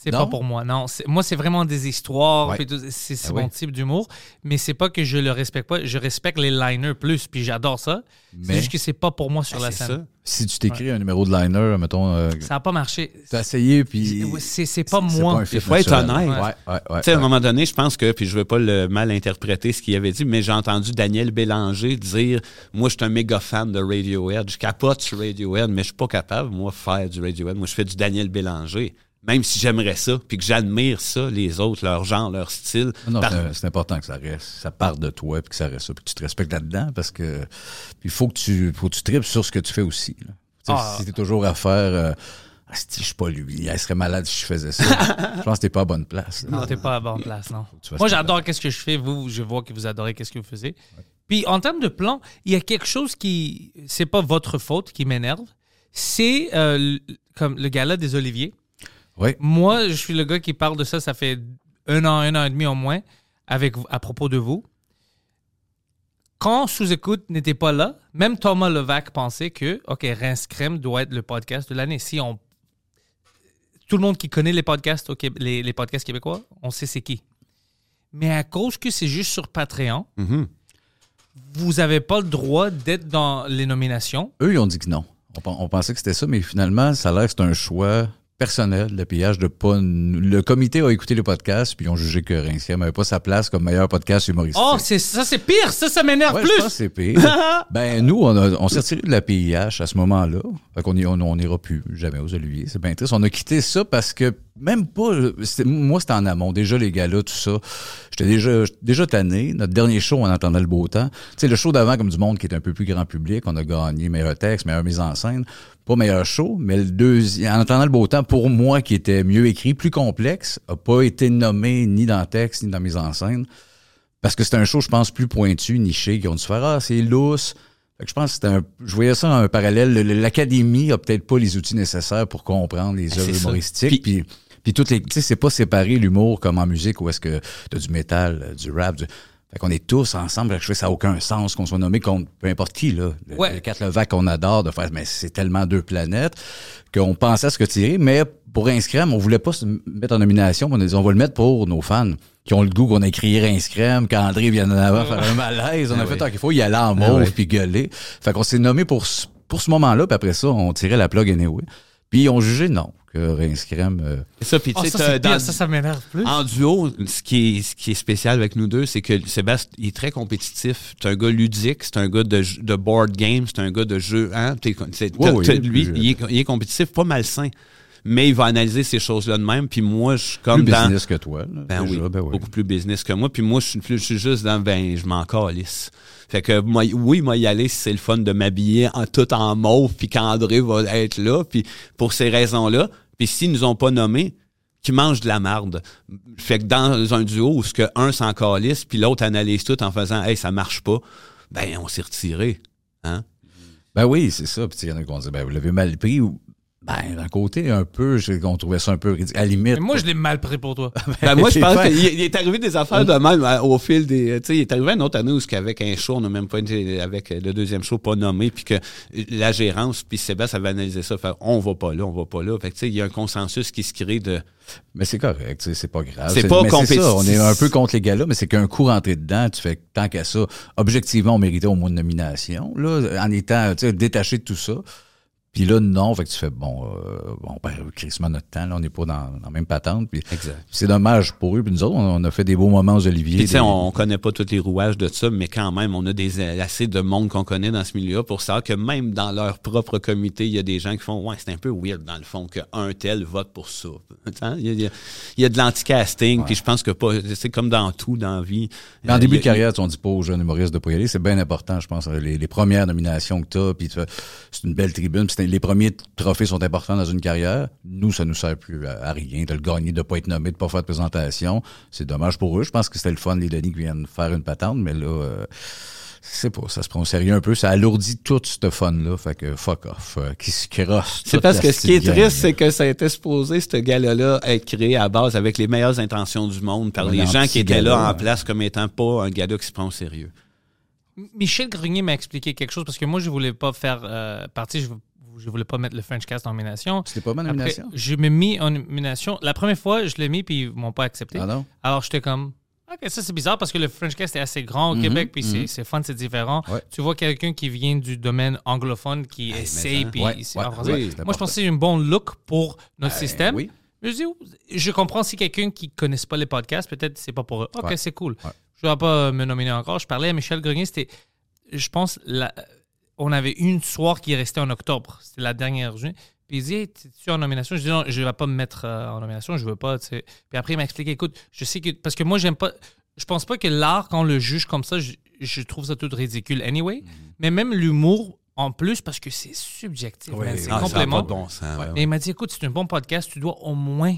C'est pas pour moi. Non, moi, c'est vraiment des histoires. Ouais. C'est Ah mon oui. type d'humour. Mais c'est pas que je le respecte pas. Je respecte les liners plus, puis j'adore ça. C'est Mais- juste que c'est pas pour moi sur Ben, la scène. ça. si tu t'écris un numéro de liner, mettons, euh, Ça a pas marché. t'as essayé, puis. C'est c'est pas moi. Il faut être honnête. Ouais, ouais, ouais. Tu sais, à un moment donné, je pense que, puis je veux pas le mal interpréter ce qu'il avait dit, mais j'ai entendu Daniel Bélanger dire Moi, je suis un méga fan de Radiohead. Je capote sur Radiohead, mais je suis pas capable, moi, de faire du Radiohead. Moi, je fais du Daniel Bélanger. Même si j'aimerais ça, puis que j'admire ça, les autres, leur genre, leur style. Non, Par- c'est- important que ça reste, ça parte de toi, puis que ça reste ça, puis que tu te respectes là-dedans, parce que puis il faut que tu, faut que tu tripes sur ce que tu fais aussi. là. Tu sais, Ah. Si t'es toujours à faire, euh, Ah, si je suis pas lui, elle serait malade si je faisais ça. [laughs] je pense que t'es pas à bonne place. là. Non, t'es pas à bonne place, non. Moi, j'adore qu'est-ce que je fais. Vous, je vois que vous adorez qu'est-ce que vous faisiez. Puis, en termes de plan, il y a quelque chose qui, c'est pas votre faute, qui m'énerve. C'est euh, comme le gala des Oliviers. Oui. Moi, je suis le gars qui parle de ça. Ça fait un an, un an et demi au moins, avec à propos de vous. Quand sous-écoute n'était pas là, même Thomas Levac pensait que, OK, Rince Crème doit être le podcast de l'année. Si on. Tout le monde qui connaît les podcasts, au Québec- les, les podcasts québécois, on sait c'est qui. Mais à cause que c'est juste sur Patreon, Mhm. vous n'avez pas le droit d'être dans les nominations. Eux, ils ont dit que non. On pensait que c'était ça, mais finalement, ça a l'air que c'est un choix personnel, le pillage de pas. Le comité a écouté le podcast, puis ils ont jugé que Rinskiam n'avait pas sa place comme meilleur podcast humoristique. Oh, c'est ça, c'est pire. Ça, ça m'énerve Ouais, plus. c'est pire. [laughs] ben, nous, on, a- on s'est retiré de la PIH à ce moment-là. Fait qu'on on on n'ira plus jamais aux Oliviers. C'est bien triste. On a quitté ça parce que même pas. Moi, c'était en amont. Déjà, les gars-là, tout ça. J'étais déjà, déjà tanné. Notre dernier show, on entendait le beau temps. Tu sais, le show d'avant, comme du monde qui est un peu plus grand public, on a gagné meilleur texte, meilleure mise en scène. Pas meilleur show, mais le deuxième, en entendant le beau temps, pour moi, qui était mieux écrit, plus complexe, a pas été nommé ni dans le texte, ni dans la mise en scène. Parce que c'était un show, je pense, plus pointu, niché, qui ont dû faire Ah, c'est lousse. Fait que je pense que c'était un. Je voyais ça en un parallèle. Le- le- L'Académie a peut-être pas les outils nécessaires pour comprendre les œuvres c'est ça. humoristiques. Puis, puis toutes les. Tu sais, c'est pas séparé l'humour comme en musique où est-ce que t'as du métal, euh, du rap, du. Fait qu'on est tous ensemble, je fais ça n'a aucun sens qu'on soit nommé contre peu importe qui, là. Le, Ouais. le Cat Levac qu'on adore de faire, mais c'est tellement deux planètes qu'on pensait à ce que tirer, mais pour Inscrème, on voulait pas se mettre en nomination, on a dit on va le mettre pour nos fans qui ont le goût qu'on a crié Inscrème, qu'André vienne en avant faire un malaise. On a Ah fait tant qu'il faut y aller en mauve oui. puis gueuler. Fait qu'on s'est nommé pour, ce- pour ce moment-là, puis après ça, on tirait la plug anyway. Puis ils ont jugé non, que Rince Crème. euh, C'est ça, puis tu Oh, sais, ça, dans- ça, ça m'énerve plus. En duo, ce qui, est, ce qui est spécial avec nous deux, c'est que Sébastien, il est très compétitif. C'est un gars ludique, c'est un gars de, de board game, c'est un gars de jeu. Hein? T'es- est lui, il est, il est compétitif, pas malsain. Mais il va analyser ces choses-là de même. Puis moi, je suis comme plus dans... business que toi. là, Ben déjà, oui, ben oui. beaucoup plus business que moi. Puis moi, je suis, plus- je suis juste dans, ben, je m'en calisse. Fait que, moi, oui, moi, y aller, c'est le fun de m'habiller en tout en mauve, puis qu'André va être là, puis pour ces raisons-là. Puis s'ils nous ont pas nommés, qui mangent de la marde. Fait que dans un duo où ce que un s'en calisse, puis l'autre analyse tout en faisant, hey, ça marche pas, ben, on s'est retiré. Hein? Ben oui, c'est ça. Puis il y en a qui vont dire, ben vous l'avez mal pris ou. Ben, d'un côté, un peu, on trouvait ça un peu ridicule. À la limite. Mais moi, je l'ai mal pris pour toi. [laughs] Ben moi, je pense qu'il il est arrivé des affaires de même euh, au fil des. Tu sais, il est arrivé une autre année où qu'avec un show, on n'a même pas été avec le deuxième show pas nommé, puis que la gérance, puis Sébastien avait analysé ça, fait on va pas là, on va pas là. Fait que tu sais, il y a un consensus qui se crée de. Mais c'est correct, tu sais, c'est pas grave. C'est pas compétitif. on est un peu contre les gars-là, mais c'est qu'un coup rentré dedans, tu fais que tant qu'à ça. Objectivement, on méritait au moins une nomination. Là, en étant tu sais, détaché de tout ça. Puis là, non, fait que tu fais, bon, euh, on perd crissement notre temps, là, on n'est pas dans, dans la même patente. Puis Exact. c'est dommage pour eux. Puis nous autres, on, on a fait des beaux moments aux Olivier. Puis tu sais, des- on, on connaît pas tous les rouages de ça, mais quand même, on a des assez de monde qu'on connaît dans ce milieu-là pour savoir que même dans leur propre comité, il y a des gens qui font Ouais, c'est un peu weird dans le fond qu'un tel vote pour ça. Hein? Il y a, il y a- il y a de l'anti-casting, puis je pense que pas. C'est comme dans tout dans la vie. Mais en Euh, début de carrière, tu on dit pas aux jeunes humoristes de pas y aller. C'est bien important, je pense. Les, les premières nominations que tu as, puis c'est une belle tribune. puis les premiers trophées sont importants dans une carrière. Nous, ça nous sert plus à, à rien de le gagner, de pas être nommé, de pas faire de présentation. C'est dommage pour eux. Je pense que c'était le fun, les Denis qui viennent faire une patente, mais là, euh, c'est pas, ça se prend au sérieux un peu. Ça alourdit tout ce fun-là. Fait que fuck off. Euh, qui se crosse. C'est parce que ce qui est triste, c'est que ça a été supposé, ce gala-là, être créé à base avec les meilleures intentions du monde par les gens qui étaient là en place comme étant pas un gala qui se prend au sérieux. Michel Grenier m'a expliqué quelque chose parce que moi, je voulais pas faire euh, partie, je, je voulais pas mettre le French Cast en nomination. C'était pas ma Après, nomination? je me mis en nomination. La première fois, je l'ai mis puis ils m'ont pas accepté. Ah non? Alors, j'étais comme, OK, ça c'est bizarre parce que le French Cast est assez grand au Mhm, Québec, puis c'est- mhm. c'est fun, c'est différent. Ouais. Tu vois quelqu'un qui vient du domaine anglophone qui essaye, ça. puis Ouais, ouais, en français. oui, c'est Moi, je pense que c'est un bon look pour notre Ben, système. oui. Je dis, je comprends si quelqu'un qui ne connaisse pas les podcasts, peut-être c'est pas pour eux. OK, c'est cool. Je ne vais pas me nominer encore. Je parlais à Michel Grenier, c'était, je pense, la- on avait une soirée qui est restée en octobre. C'était la dernière journée. Puis il dit, hey, es-tu en nomination? Je dis, non, je ne vais pas me mettre euh, en nomination, je veux pas. tu sais. Puis après, il m'a expliqué, écoute, je sais que. Parce que moi, j'aime pas. Je pense pas que l'art, quand on le juge comme ça, je, je trouve ça tout ridicule anyway. Mais même l'humour, en plus, parce que c'est subjectif, Oui, man, oui. c'est Ah, bon sens. ouais, Et il m'a dit, écoute, c'est un bon podcast, tu dois au moins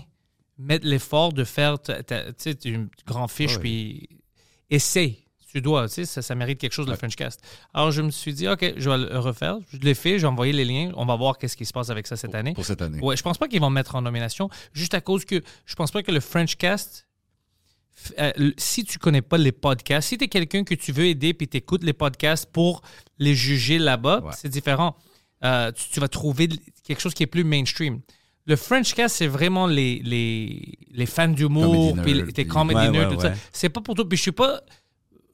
mettre l'effort de faire ta, tu une grande fiche, puis essaye. Tu dois, tu sais, ça, ça mérite quelque chose, le Frenchcast. Alors, je me suis dit, OK, je vais le refaire. Je l'ai fait, j'ai envoyé les liens. On va voir qu'est-ce qui se passe avec ça cette année. Pour cette année. Ouais, je pense pas qu'ils vont me mettre en nomination, juste à cause que je pense pas que le Frenchcast. f- euh, si tu connais pas les podcasts, si tu es quelqu'un que tu veux aider puis tu écoutes les podcasts pour les juger là-bas, Ouais. c'est différent. Euh, tu, tu vas trouver quelque chose qui est plus mainstream. Le Frenchcast, c'est vraiment les, les, les fans d'humour, puis puis- comedy Ouais, nerds, ouais, tout ça. ouais. C'est pas pour toi. Puis je suis pas.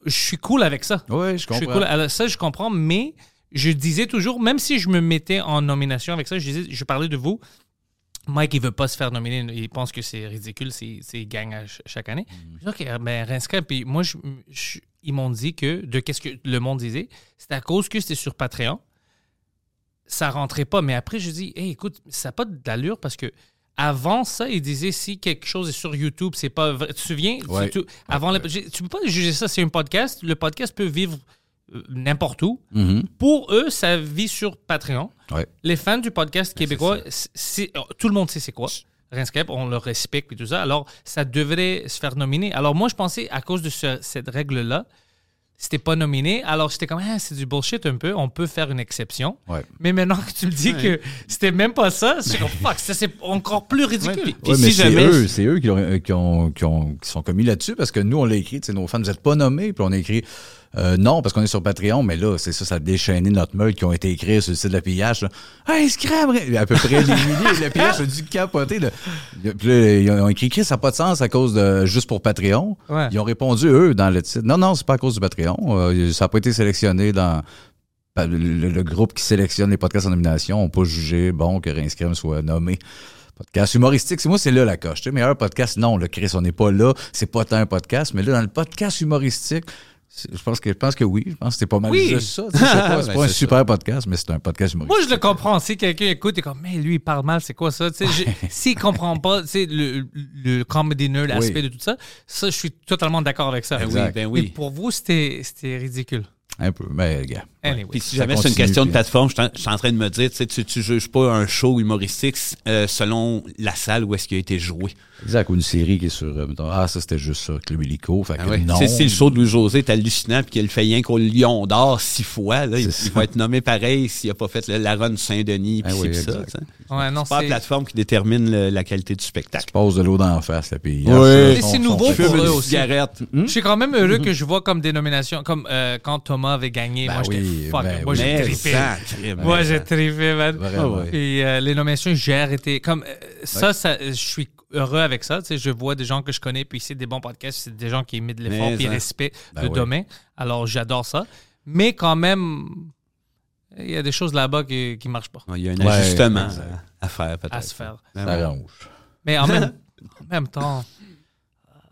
Je suis cool avec ça. Oui, je Je suis comprends. cool. Alors, ça, je comprends, mais je disais toujours, même si je me mettais en nomination avec ça, je disais, je parlais de vous. Mike, il veut pas se faire nominer. Il pense que c'est ridicule, c'est c'est gagne à ch- chaque année. Mm. Je dis, OK, ben, Rinska, puis moi, je- je- ils m'ont dit que, de qu'est-ce que le monde disait, c'était à cause que c'était sur Patreon. Ça rentrait pas. Mais après, je dis, hey, écoute, ça n'a pas d'allure parce que avant ça, ils disaient si quelque chose est sur YouTube, c'est pas vrai. Tu te souviens? Ouais. Tu- tu- avant la- tu peux pas juger ça, c'est un podcast. Le podcast peut vivre euh, n'importe où. Mhm. Pour eux, ça vit sur Patreon. Ouais. Les fans du podcast québécois, c'est- c'est- oh, tout le monde sait c'est quoi. Rinscape, on le respecte et tout ça. Alors, ça devrait se faire nominer. Alors, moi, je pensais, à cause de ce- cette règle-là, c'était pas nominé. Alors, j'étais comme, ah, c'est du bullshit un peu. On peut faire une exception. Ouais. Mais maintenant que tu me dis que c'était même pas ça, je suis comme, fuck, ça c'est encore plus ridicule. Ouais, puis- Ouais, mais si c'est jamais- eux, c'est eux qui, ont- euh, qui, ont, qui, ont- qui sont commis là-dessus parce que nous, on l'a écrit, tu sais, nos fans, vous n'êtes pas nommés, puis on a écrit euh, non parce qu'on est sur Patreon, mais là, c'est ça, ça a déchaîné notre meute qui ont été écrits sur le site de la pillage. Hey, Scrab! À peu près des milliers, le pillage a dû capoter. Là. Puis là, ils ont écrit Chris, ça n'a pas de sens à cause de juste pour Patreon. Ouais. Ils ont répondu, eux, dans le titre. Non, non, c'est pas à cause du Patreon. Euh, ça n'a pas été sélectionné dans le, le groupe qui sélectionne les podcasts en nomination n'a pas jugé bon que Rince Crème soit nommé. Podcast humoristique, c'est moi, c'est là la coche. Tu sais, meilleur podcast, non, le Chris, on n'est pas là, c'est pas tant un podcast, mais là, dans le podcast humoristique, je pense que je pense que oui, je pense que c'est pas mal Oui. juste ça. Sais, [laughs] C'est pas, Ben, un super podcast, mais c'est un podcast humoristique. Moi, je le comprends. Si quelqu'un écoute et comme, mais lui, il parle mal, c'est quoi ça? [laughs] S'il comprend pas tu sais, le, le comedy nerd, l'aspect de tout ça, ça, je suis totalement d'accord avec ça. Ben oui, ben Mais oui. pour vous, c'était c'était ridicule. Un peu, mais gars. Anyway. Puis si Ça jamais c'est une question de plateforme, je suis en- je suis en train de me dire, tu tu juges pas un show humoristique euh, selon la salle où est-ce qu'il a été joué. Exact, ou une série qui est sur, euh, mettons, ah, ça c'était juste ça, Club Illico. Fait que Ah ouais. non. Tu sais, Si le show de Louis-José est hallucinant puis qu'il le fait rien qu'au Lion d'Or six fois, là, il, va être nommé pareil s'il a pas fait le, la run Saint-Denis puis Ah oui, puis ça. Ouais, non, C'est pas la plateforme qui détermine le- la qualité du spectacle. Tu passes de l'eau d'en face, là, puis... Oui. ah, ça, c'est nouveau pour eux aussi. cigarette. Je suis quand même heureux que je vois comme dénomination, comme euh, quand Thomas avait gagné. Ben moi, j'étais oui, fuck. ben moi, oui. j'ai trippé. sacré, Moi, j'ai trippé, man. Vraiment. Ouais. Et euh, les nominations, j'ai arrêté. Comme euh, ça, ça, je suis heureux avec ça. Tu sais, je vois des gens que je connais, puis c'est des bons podcasts, c'est des gens qui mettent de l'effort, puis respect Ben le oui. domaine. Alors, j'adore ça. Mais quand même, il y a des choses là-bas qui ne marchent pas Il y a un Ouais, ajustement à, à faire peut-être. à se faire. Ben Ça. Mais en même, [laughs] en même temps,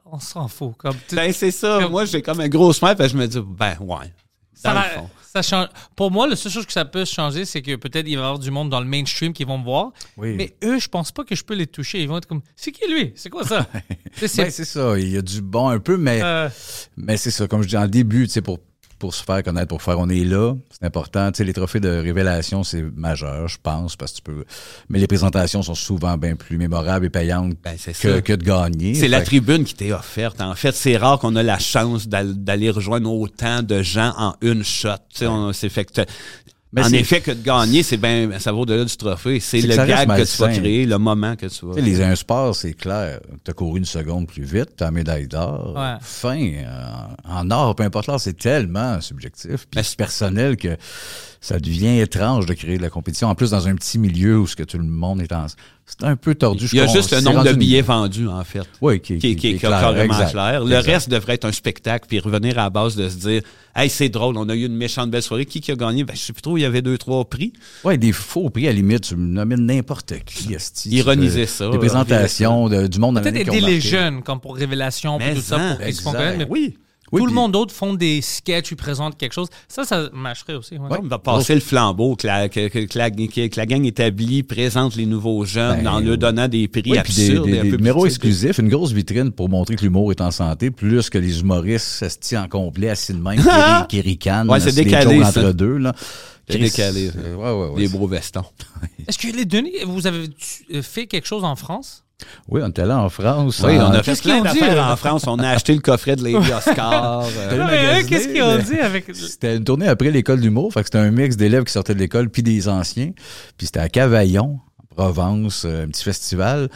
on s'en fout. Comme, tu- Ben, c'est ça. Comme- Moi, j'ai comme un gros smile que je me dis, ben, ouais. Ça va- change. Pour moi, la seule chose que ça peut changer, c'est que peut-être il va y avoir du monde dans le mainstream qui vont me voir. Oui. Mais eux, je pense pas que je peux les toucher. Ils vont être comme C'est qui lui? C'est quoi ça? [laughs] C'est- Ben, ça, il y a du bon un peu, mais, euh, mais c'est ça, comme je dis en début, tu sais, pour, pour se faire connaître, pour faire on est là, c'est important. Tu sais, les trophées de révélation, c'est majeur, je pense, parce que tu peux. Mais les présentations sont souvent bien plus mémorables et payantes Ben, que, que de gagner. C'est la que- tribune qui t'est offerte. En fait, c'est rare qu'on a la chance d'al- d'aller rejoindre autant de gens en une shot. Tu sais, on- c'est fait que Mais en effet, que de gagner, c'est ben, ça va au-delà du trophée. C'est que le gag que tu vas créer, le moment que tu vas. Tu sais, les un sport, c'est clair. Tu as couru une seconde plus vite, tu as la médaille d'or. Ouais. Fin. euh, en or, peu importe l'or, c'est tellement subjectif puis c'est personnel que ça devient étrange de créer de la compétition. En plus, dans un petit milieu où ce que tout le monde est en... C'est un peu tordu. Il y a juste le nombre de une- billets vendus, en fait. Oui, qui, Qui, qui est clair, carrément exact, clair. Le exact. reste devrait être un spectacle, puis revenir à la base de se dire Hey, c'est drôle, on a eu une méchante belle soirée. Qui, qui a gagné? Ben, je sais plus trop, il y avait deux, trois prix. Ouais, des faux prix, à la limite, tu me nomines n'importe qui. Ironiser ça, Des présentations de- du monde Peut-être qui aider les jeunes, comme pour Révélation, puis tout ça, pour qu'ils se. Mais Oui. Oui, tout le monde d'autre font des sketchs, ils présentent quelque chose. Ça, ça marcherait aussi. ouais. On va passer le flambeau, que la, que, que- que la, que- que la gang établie présente les nouveaux jeunes Ben, en leur donnant des prix des, absurdes. des- des numéros exclusifs, une grosse vitrine pour montrer que l'humour est en santé, plus que les humoristes se en complet assis de même, qui, [laughs] ri- qui ricanent. Ouais, c'est des décalé, ça. entre deux. Là. C'est Chris, décalé, ça. ouais, ouais, ouais. Des beaux vestons. [laughs] Est-ce que les Denis, vous avez euh, fait quelque chose en France? Oui, on était là en France. Oui, on a fait qu'est-ce plein qu'ils ont dit, d'affaires en France. On a acheté le coffret de Lady Oscar. [laughs] euh, Qu'est-ce qu'ils ont dit avec. C'était une tournée après l'école d'humour, fait que c'était un mix d'élèves qui sortaient de l'école puis des anciens. Puis c'était à Cavaillon, en Provence, euh, un petit festival.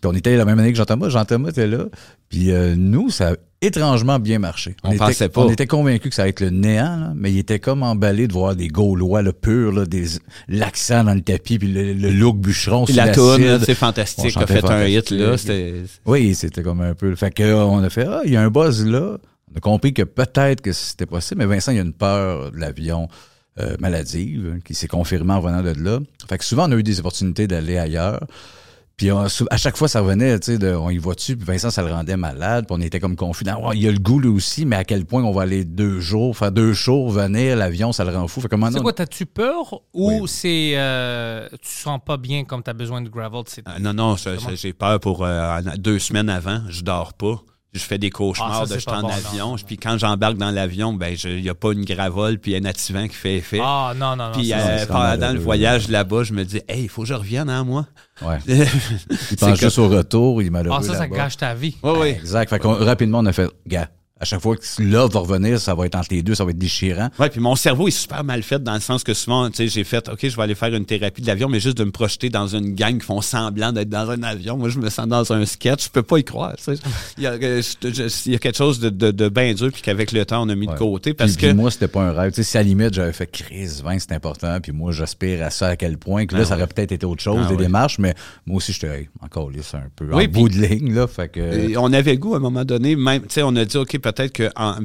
Puis on était la même année que Jean-Thomas. Jean-Thomas était là. Puis euh, nous, ça a étrangement bien marché. On était, pensait pas. On était convaincus que ça allait être le néant, là, mais il était comme emballé de voir des Gaulois, le pur, là, des l'accent dans le tapis, puis le, le look bûcheron Puis sur la toune, c'est On fantastique. A fait un hit, là. C'était. Oui, c'était comme un peu. Fait que on a fait ah, il y a un buzz là. On a compris que peut-être que c'était possible, mais Vincent, il y a une peur de l'avion euh, maladive hein, qui s'est confirmée en venant de là. Fait que souvent on a eu des opportunités d'aller ailleurs. Puis on- à chaque fois, ça revenait, tu sais, de, on y va-tu, puis Vincent, ça le rendait malade, puis on était comme confus. Ah, il y a le goût lui aussi, mais à quel point on va aller deux jours, faire deux jours, venir, l'avion, ça le rend fou. Fait que maintenant, C'est quoi, t'as-tu peur ou Oui. c'est. euh, tu sens pas bien comme t'as besoin de gravel c'est- Ah, non, non, j'ai peur pour euh, deux semaines avant. Je dors pas. Je fais des cauchemars Ah, ça, de je en bon, avion. non. Puis quand j'embarque dans l'avion, ben il n'y a pas une gravole puis un activant qui fait effet. Ah, non, non, non. puis euh, pendant le voyage là-bas, je me dis, hey, il faut que je revienne en moi? ouais. [laughs] oui, il pense juste au retour, il est malheureux. Ah, ça, ça gâche ta vie. oui. Exact. Fait qu'on- rapidement, on a fait, gars, à chaque fois que l'offre va revenir, ça va être entre les deux, ça va être déchirant. Ouais, puis mon cerveau est super mal fait dans le sens que souvent, tu sais, j'ai fait, OK, je vais aller faire une thérapie de l'avion, mais juste de me projeter dans une gang qui font semblant d'être dans un avion. Moi, je me sens dans un sketch, je peux pas y croire. tu sais. Il y a, euh, je- il y a quelque chose de, de, de bien dur, puis qu'avec le temps, on a mis de côté. Parce puis, puis que. moi, c'était pas un rêve. Tu sais, si à la limite, j'avais fait Chris, 20, c'est important, puis moi, j'aspire à ça à quel point que là, Ah ça ouais. aurait peut-être été autre chose, Ah des ouais. démarches, mais moi aussi, j'étais hey, encore lisse un peu. Oui, en bout de ligne, là, fait que. On avait le goût à un moment donné, même, tu sais, on a dit, OK, peut-être qu'en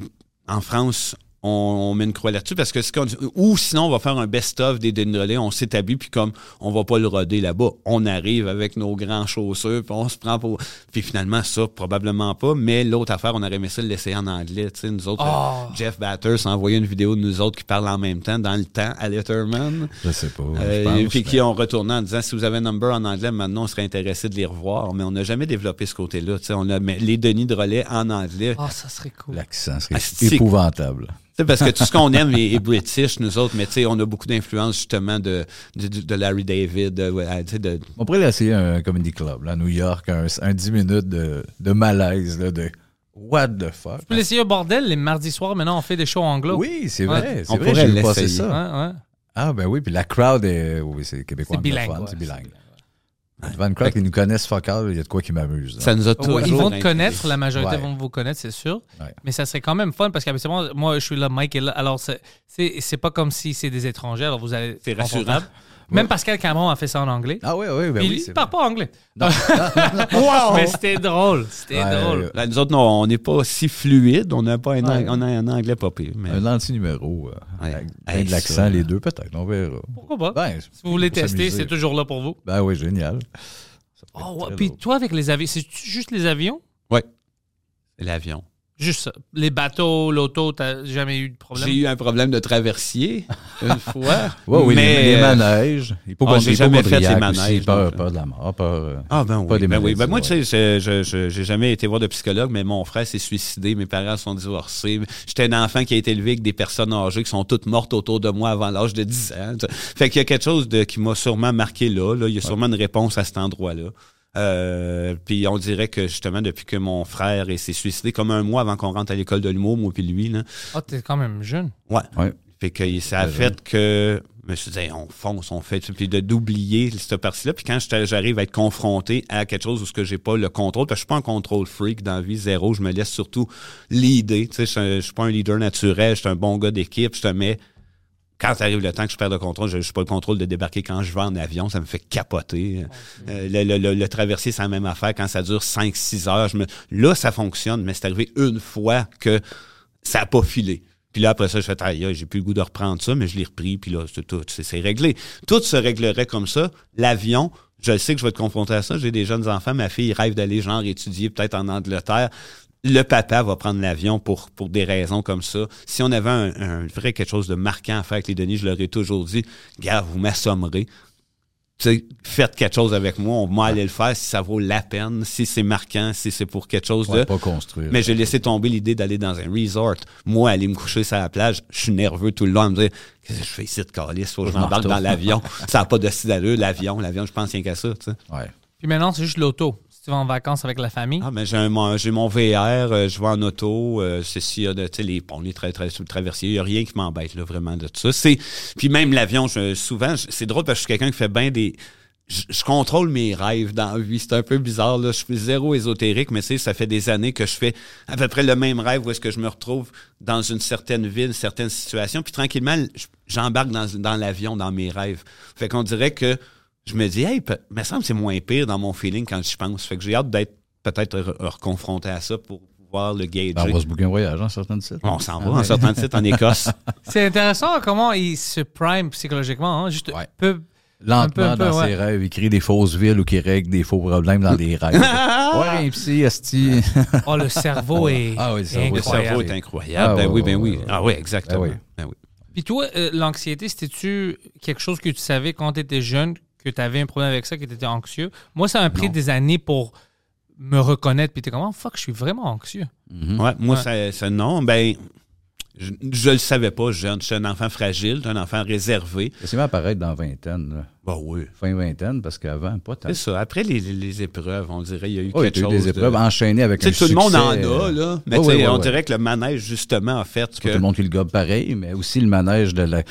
en France, on, on met une croix là-dessus parce que ce qu'on dit- ou sinon on va faire un best-of des Denis Drolet, on s'établit puis comme on va pas le roder là-bas, on arrive avec nos grands chaussures puis on se prend pour puis finalement ça probablement pas, mais l'autre affaire on aurait aimé ça le laisser en anglais, tu sais nous autres Oh. euh, Jeff Batters a envoyé une vidéo de nous autres qui parlent en même temps dans le temps à Letterman. Je sais pas. Euh, je pense, puis qui ont retourné en disant si vous avez un number en anglais, maintenant on serait intéressé de les revoir. Mais on n'a jamais développé ce côté-là. Tu sais, On a mais les Denis de relais en anglais. Ah, ça serait cool. L'accent serait Ah, c'est- épouvantable. Parce que tout ce qu'on aime est, est british, nous autres, mais tu sais, on a beaucoup d'influence justement de, de, de Larry David, de, ouais, tu sais, de- On pourrait essayer un comedy club là, à New York, un, un 10 minutes de, de malaise, là, de what the fuck. Tu peux l'essayer au bordel les mardis soirs. Maintenant, on fait des shows anglo. Oui, c'est Ouais. vrai. C'est On vrai, pourrait l'essayer. ça. Ouais, ouais. Ah, ben oui, puis la crowd est. Oui, c'est québécois C'est bilingue. ouais. c'est bilingue. Une crowd, ils nous connaissent fuck all, il y a de quoi qui m'amuse. là. ça nous a toujours Ouais, ils vont te connaître, la majorité Ouais. vont vous connaître, c'est sûr. Ouais. Mais ça serait quand même fun parce qu'habituellement, moi, je suis là, Mike est là. Alors, c'est- c'est c'est pas comme si c'est des étrangers. Alors, vous allez. C'est confortable. Même Pascal Cameron a fait ça en anglais. Ah, oui, oui, ben il oui. il c'est parle pas anglais. Non. [laughs] Mais c'était drôle. C'était Ouais, drôle. Là, nous autres, non, on n'est pas si fluide, on n'a pas un, Ouais. on a un anglais pas pire. Mais... Un anti-numéro. euh, Ouais. avec Hey, de l'accent, ça. les deux, peut-être. On verra. Pourquoi pas? Ben, si vous voulez pour tester, s'amuser. c'est toujours là pour vous. Ben oui, génial. Ça Oh, être ouais. très Puis drôle. toi, avec les avions, c'est juste les avions? Ouais. C'est l'avion. Juste ça. Les bateaux, l'auto, t'as jamais eu de problème? J'ai eu un problème de traversier [laughs] une fois. Ouais, oui, les- mais, les, manèges. Ah, j'ai jamais fait ces manèges, Peur, peur de la mort, peur. Ah ben Pas oui, des ben oui. Ben moi, ouais. tu sais, je- je- je- j'ai jamais été voir de psychologue, mais mon frère s'est suicidé, mes parents sont divorcés. J'étais un enfant qui a été élevé avec des personnes âgées qui sont toutes mortes autour de moi avant l'âge de 10 ans. tu sais. Fait qu'il y a quelque chose de, qui m'a sûrement marqué là, là. Il y a sûrement une réponse à cet endroit-là. Euh, puis on dirait que justement depuis que mon frère est- s'est suicidé comme un mois avant qu'on rentre à l'école de l'humour moi puis lui là Ah, t'es quand même jeune. ouais, Ouais. fait que ça a fait que je me suis dit, Hey, on fonce, on fait, puis de d'oublier cette partie-là. Puis quand j'arrive à être confronté à quelque chose où ce que j'ai pas le contrôle, parce que je suis pas un contrôle freak dans la vie, zéro, je me laisse surtout l'idée. Tu sais, je je suis pas un leader naturel, je suis un bon gars d'équipe, je te mets. Quand arrive le temps que je perds le contrôle, je n'ai pas le contrôle de débarquer quand je vais en avion, ça me fait capoter. Euh, le, le, le- le traversier, c'est la même affaire. Quand ça dure 5-6 heures, je me... là, ça fonctionne, mais c'est arrivé une fois que ça n'a pas filé. Puis là, après ça, je fais, aïe, aïe, j'ai plus le goût de reprendre ça, mais je l'ai repris, puis là, c'est tout, c'est c'est réglé. Tout se réglerait comme ça. L'avion, je sais que je vais être confronté à ça. J'ai des jeunes enfants, ma fille rêve d'aller, genre, étudier peut-être en Angleterre. Le papa va prendre l'avion pour, pour des raisons comme ça. Si on avait un, un vrai quelque chose de marquant à faire avec les Denis, je leur ai toujours dit, gars, vous m'assommerez. Faites quelque chose avec moi, on va aller le faire si ça vaut la peine, si c'est marquant, si c'est pour quelque chose Ouais, de. pas construire. Mais j'ai laissé tomber l'idée d'aller dans un resort. Moi, aller me coucher sur la plage, je suis nerveux tout le long à me dire Qu'est-ce que je fais ici de calice? Faut que je m'embarque dans l'avion. ça n'a pas de style d'allure, l'avion. L'avion, je pense rien qu'à ça. Ouais. Puis maintenant, c'est juste l'auto. Tu vas en vacances avec la famille? Ah, mais j'ai mon, mon VR, euh, je vais en auto, euh, a de, tu sais, les ponts, les tra tra- traversiers, il n'y a rien qui m'embête, là, vraiment, de tout ça. Puis même l'avion, souvent, c'est drôle parce que je suis quelqu'un qui fait bien des, je, je contrôle mes rêves dans la. C'est un peu bizarre, là. Je suis zéro ésotérique, mais ça fait des années que je fais à peu près le même rêve où est-ce que je me retrouve dans une certaine ville, une certaine situation. Puis tranquillement, je- j'embarque dans, dans l'avion, dans mes rêves. Fait qu'on dirait que je me dis, hey, me semble que c'est moins pire dans mon feeling quand j'y pense. Fait que j'ai hâte d'être peut-être re- reconfronté à ça pour pouvoir le gager. Ben, on va se booker un voyage, hein, certaines sites. On s'en va en sortant de site en [laughs] Écosse. C'est intéressant comment il se prime psychologiquement. Hein? Juste Ouais. peu. Lentement Un peu, un peu, dans ouais. ses rêves, il crée des fausses villes ou qui règle des faux problèmes dans des rêves. [laughs] ouais, un psy, esti. Oh, le cerveau est Ah oui, le cerveau, le incroyable. cerveau est incroyable. Ah, ben ouais, oui, ben ouais, oui. ouais. Ah oui, exactement. Ben oui. Ben oui. Puis toi, euh, l'anxiété, c'était-tu quelque chose que tu savais quand tu étais jeune, que tu avais un problème avec ça, que tu étais anxieux? Moi, ça m'a pris Non. des années pour me reconnaître. Puis t'es comme, oh, fuck, je suis vraiment anxieux. Mhm. Ouais, moi, Ouais. Ça, ça, non, ben, je, je le savais pas, jeune. J'étais un enfant fragile, un enfant réservé. C'est même apparaître dans vingtaine, là. Bah oui. fin vingtaine, parce qu'avant, pas tant. C'est ça. Après les, les- les épreuves, on dirait, il y a eu Oh, il y a quelque eu chose. des épreuves de... enchaînées avec Tu un sais, tout le monde en succès, a, là. Mais sais, ouais, on dirait que le manège, justement, a fait que. pas tout le monde qui le gobe pareil, mais aussi le manège de la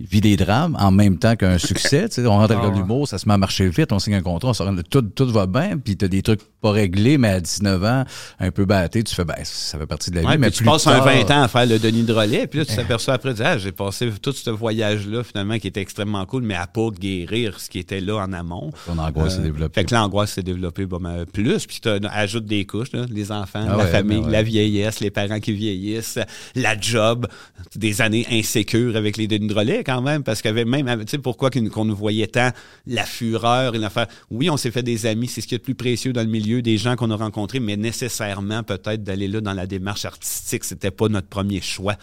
vie des drames en même temps qu'un succès. Tu sais, on rentre avec Ah de l'humour, ça se met à marcher vite, on signe un contrat, on se rend, tout, tout va bien, puis t'as des trucs pas réglés, mais à 19 ans, un peu batté, tu fais, ben, ça fait partie de la vie, mais tu plus passes un tard- 20 ans à faire le Denis Drolet, puis là, tu t'aperçois après, tu dis, ah, j'ai passé tout ce voyage-là, finalement, qui était extrêmement cool, mais à pas guérir. ce qui était là en amont. Ton angoisse s'est Euh, développée. Fait que l'angoisse s'est développée mal plus. Puis tu ajoutes des couches, là, les enfants, Ah la ouais, famille, ben ouais. la vieillesse, les parents qui vieillissent, la job, des années insécures avec les Denis Drolet quand même, parce qu'il y avait même, tu sais, pourquoi qu'on nous voyait tant la fureur et l'affaire. Oui, on s'est fait des amis, c'est ce qui est le plus précieux dans le milieu, des gens qu'on a rencontrés, mais nécessairement peut-être d'aller là dans la démarche artistique, c'était pas notre premier choix.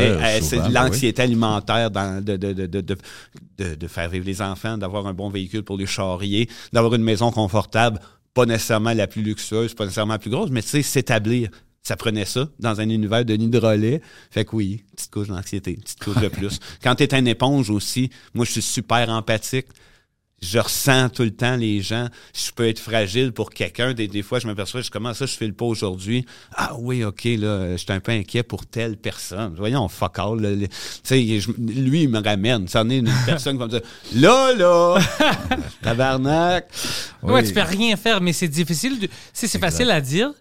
Euh, c'est ben l'anxiété alimentaire dans, de, de, de, de, de, de- de faire vivre les enfants, d'avoir un bon véhicule pour les charrier, d'avoir une maison confortable, pas nécessairement la plus luxueuse, pas nécessairement la plus grosse, mais tu sais, s'établir. Ça prenait ça dans un univers de nid de relais. Fait que oui, petite couche d'anxiété, petite couche de plus. [laughs] Quand tu es une éponge aussi, moi je suis super empathique. Je ressens tout le temps les gens. Je peux être fragile pour quelqu'un. Des, des fois, je m'aperçois, je comment ça, je fais le pas aujourd'hui? Ah oui, OK, là, je suis un peu inquiet pour telle personne. Voyons, fuck all. là, je- lui, il me ramène. Ça en est une [laughs] personne qui va me dire, là, là, [laughs] tabarnak. Ouais, Oui. tu peux rien faire, mais c'est difficile. De... C'est c'est facile à dire,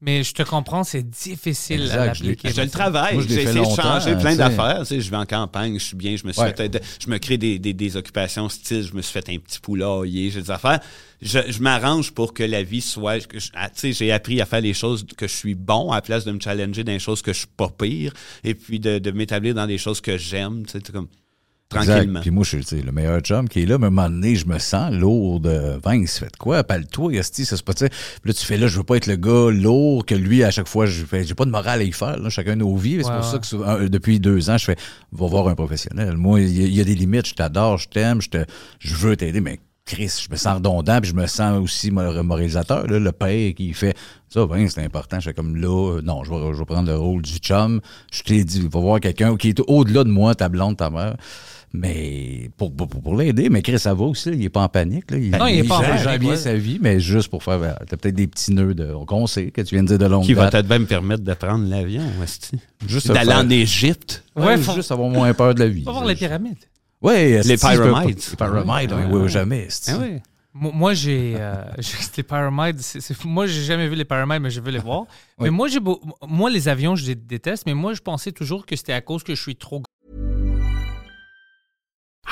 mais je te comprends, c'est difficile Exact, à je l'appliquer. Je le travaille. Je J'ai essayé de changer plein d'affaires. Tu sais, je vais en campagne, je suis bien, je me suis Ouais. fait, je me crée des, des, des occupations style, je me suis fait un petit poulailler, j'ai des affaires. Je, je m'arrange pour que la vie soit, je- ah, tu sais, j'ai appris à faire les choses que je suis bon à la place de me challenger dans les choses que je suis pas pire et puis de, de m'établir dans des choses que j'aime, tu sais, comme. Tranquillement. Puis moi, je suis tu sais, le meilleur chum qui est là, mais à un moment donné, je me sens lourd de Vince, fait de quoi? Appelle-toi, Esti, ça se sais. Puis là, tu fais là, je veux pas être le gars lourd que lui, à chaque fois, je fais, j'ai pas de morale à y faire, là, chacun nos vies. C'est pour ça que souvent, euh, depuis deux ans, je fais, va voir un professionnel. Moi, il y, a- il y a des limites, je t'adore, je t'aime, je te, je veux t'aider, mais Chris, je me sens redondant, puis je me sens aussi mo- moralisateur, là, le père qui fait ça, ben, c'est important. Je fais comme là, euh, non, je vais, je vais prendre le rôle du chum. Je t'ai dit, va voir quelqu'un qui est au-delà de moi, ta blonde, ta mère. Mais pour, pour, pour l'aider, mais Chris, ça va aussi, là, il est pas en panique. Là. Il, Non, il est pas en gère- panique, gère bien sa vie, mais juste pour faire. T'as peut-être des petits nœuds de. qu'on sait que tu viens de dire de longue Qui va peut-être même me permettre de prendre l'avion. Juste D'aller en Égypte. Ouais, Ouais, faut- juste avoir moins peur de la vie. Va voir les pyramides. Ouais, Les pyramides. Les pyramides, oui, oui, oui, jamais. Ah oui. Moi, j'ai euh, [laughs] j'ai- les pyramides. c'est- c'est- moi, j'ai jamais vu les pyramides, mais je veux les voir. [laughs] Mais moi, j'ai beau- moi, les avions, je les déteste. Mais moi, je pensais toujours que c'était à cause que je suis trop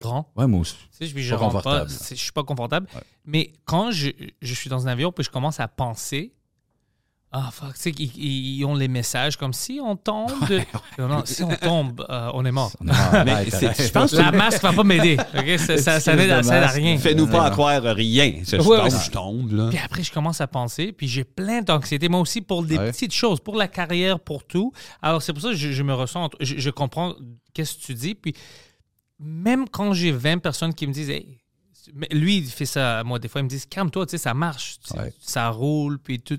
Grand. Ouais, moi aussi. Tu sais, je, je Pas je suis pas confortable. Mais quand je, je suis dans un avion puis je commence à penser, ah fuck, tu sais, ils, ont les messages comme si on tombe, Non, non, si on tombe, euh, on est mort. On est mort. Mais Arrête, c'est- arrête. je pense que La masque va pas m'aider. ok? Ça, ça, ça n'aide à, ça aide à rien. Fais-nous pas à croire rien. Je, Ouais, tombe, ouais. je tombe, là. Puis après, je commence à penser, puis j'ai plein d'anxiété, moi aussi, pour des Ouais. petites choses, pour la carrière, pour tout. Alors, c'est pour ça que je, je me ressens, je, je comprends qu'est-ce que tu dis. Puis même quand j'ai 20 personnes qui me disent, Hey, lui, il fait ça à moi, des fois, ils me disent, calme-toi, tu sais, ça marche, Ouais. ça roule, puis tout.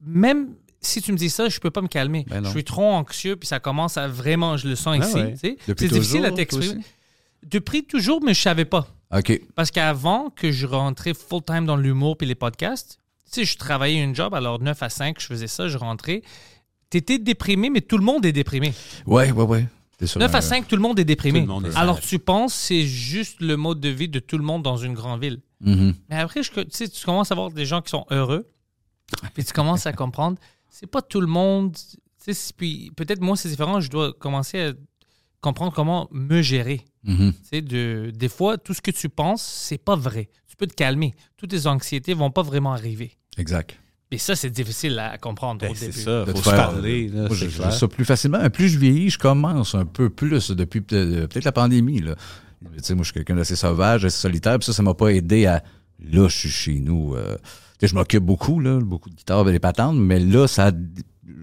Même si tu me dis ça, je peux pas me calmer. Ben je suis trop anxieux, puis ça commence à vraiment, je le sens Ah ici. ouais. C'est difficile à t'exprimer. Depuis toujours, mais je savais pas. OK. Parce qu'avant que je rentrais full-time dans l'humour puis les podcasts, tu sais, je travaillais une job, alors 9 à 5, je faisais ça, je rentrais. T'étais déprimé, mais tout le monde est déprimé. Ouais, ouais, ouais. T'es sur 9 un- à 5, tout le monde est déprimé. Monde est alors tu penses c'est juste le mode de vie de tout le monde dans une grande ville? Mhm. Mais après, je- tu sais, tu commences à voir des gens qui sont heureux, puis tu commences à comprendre, c'est pas tout le monde. tu sais, c'est- Puis peut-être moi, c'est différent, je dois commencer à comprendre comment me gérer. Mhm. Tu sais, de, des fois, tout ce que tu penses, c'est pas vrai. Tu peux te calmer. Toutes tes anxiétés vont pas vraiment arriver. Exact. Et ça, c'est difficile à comprendre Ben, au c'est début. ça, de faut se parler. là, Moi, c'est je clair. ça plus facilement. Plus je vieillis, je commence un peu plus depuis peut- peut-être la pandémie. Là. Tu sais, moi, je suis quelqu'un d'assez sauvage, assez solitaire. Puis ça, ça m'a pas aidé à. Là, je suis chez nous. euh, tu sais, je m'occupe beaucoup, là, beaucoup de guitare et des patentes, mais là, ça.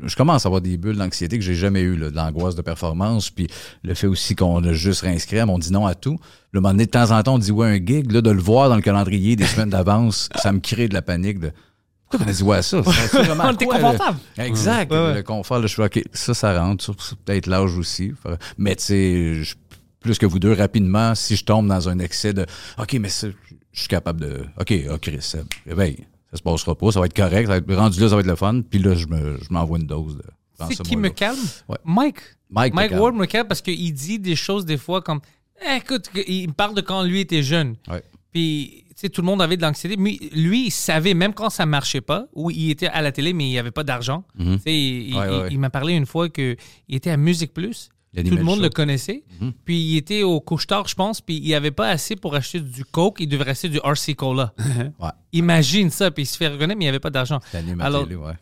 Je commence à avoir des bulles d'anxiété que j'ai jamais eues, là, de l'angoisse de performance, puis le fait aussi qu'on a juste réinscrit, on dit non à tout. Le moment donné, de temps en temps, on dit ouais un gig, là, de le voir dans le calendrier des semaines d'avance, ça me crée de la panique. De, pourquoi on a dit ouais à ça? Ça- [laughs] c'est vraiment On était confortable. Exact. Ouais, ouais. Le confort, le choix. OK, ça, ça rentre. Peut-être l'âge aussi. Mais tu sais, je- plus que vous deux rapidement si je tombe dans un excès de OK, mais ça, je suis capable de. OK, oh Chris, ça, réveille. Ça se passera pas, ça va être correct, ça va être, rendu là, ça va être le fun. Puis là, je me- je m'envoie une dose de. C'est qui me calme? Ouais. Mike. Mike calme. Ward me calme parce qu'il dit des choses des fois comme Eh, écoute, il me parle de quand lui était jeune. Ouais. Puis, tu sais, tout le monde avait de l'anxiété. Mais lui, il savait, même quand ça marchait pas, ou il était à la télé, mais il n'y avait pas d'argent. Tu sais, il, Mhm. Ouais, il- ouais, ouais. il m'a parlé une fois qu'il était à Musique Plus. Tout le monde show. le connaissait. Mhm. Puis il était au couche-tard, je pense, puis il avait pas assez pour acheter du Coke. Il devait rester du RC Cola. [laughs] Ouais. Imagine ça, puis il se fait reconnaître, mais il n'y avait pas d'argent. Alors, télé, ouais.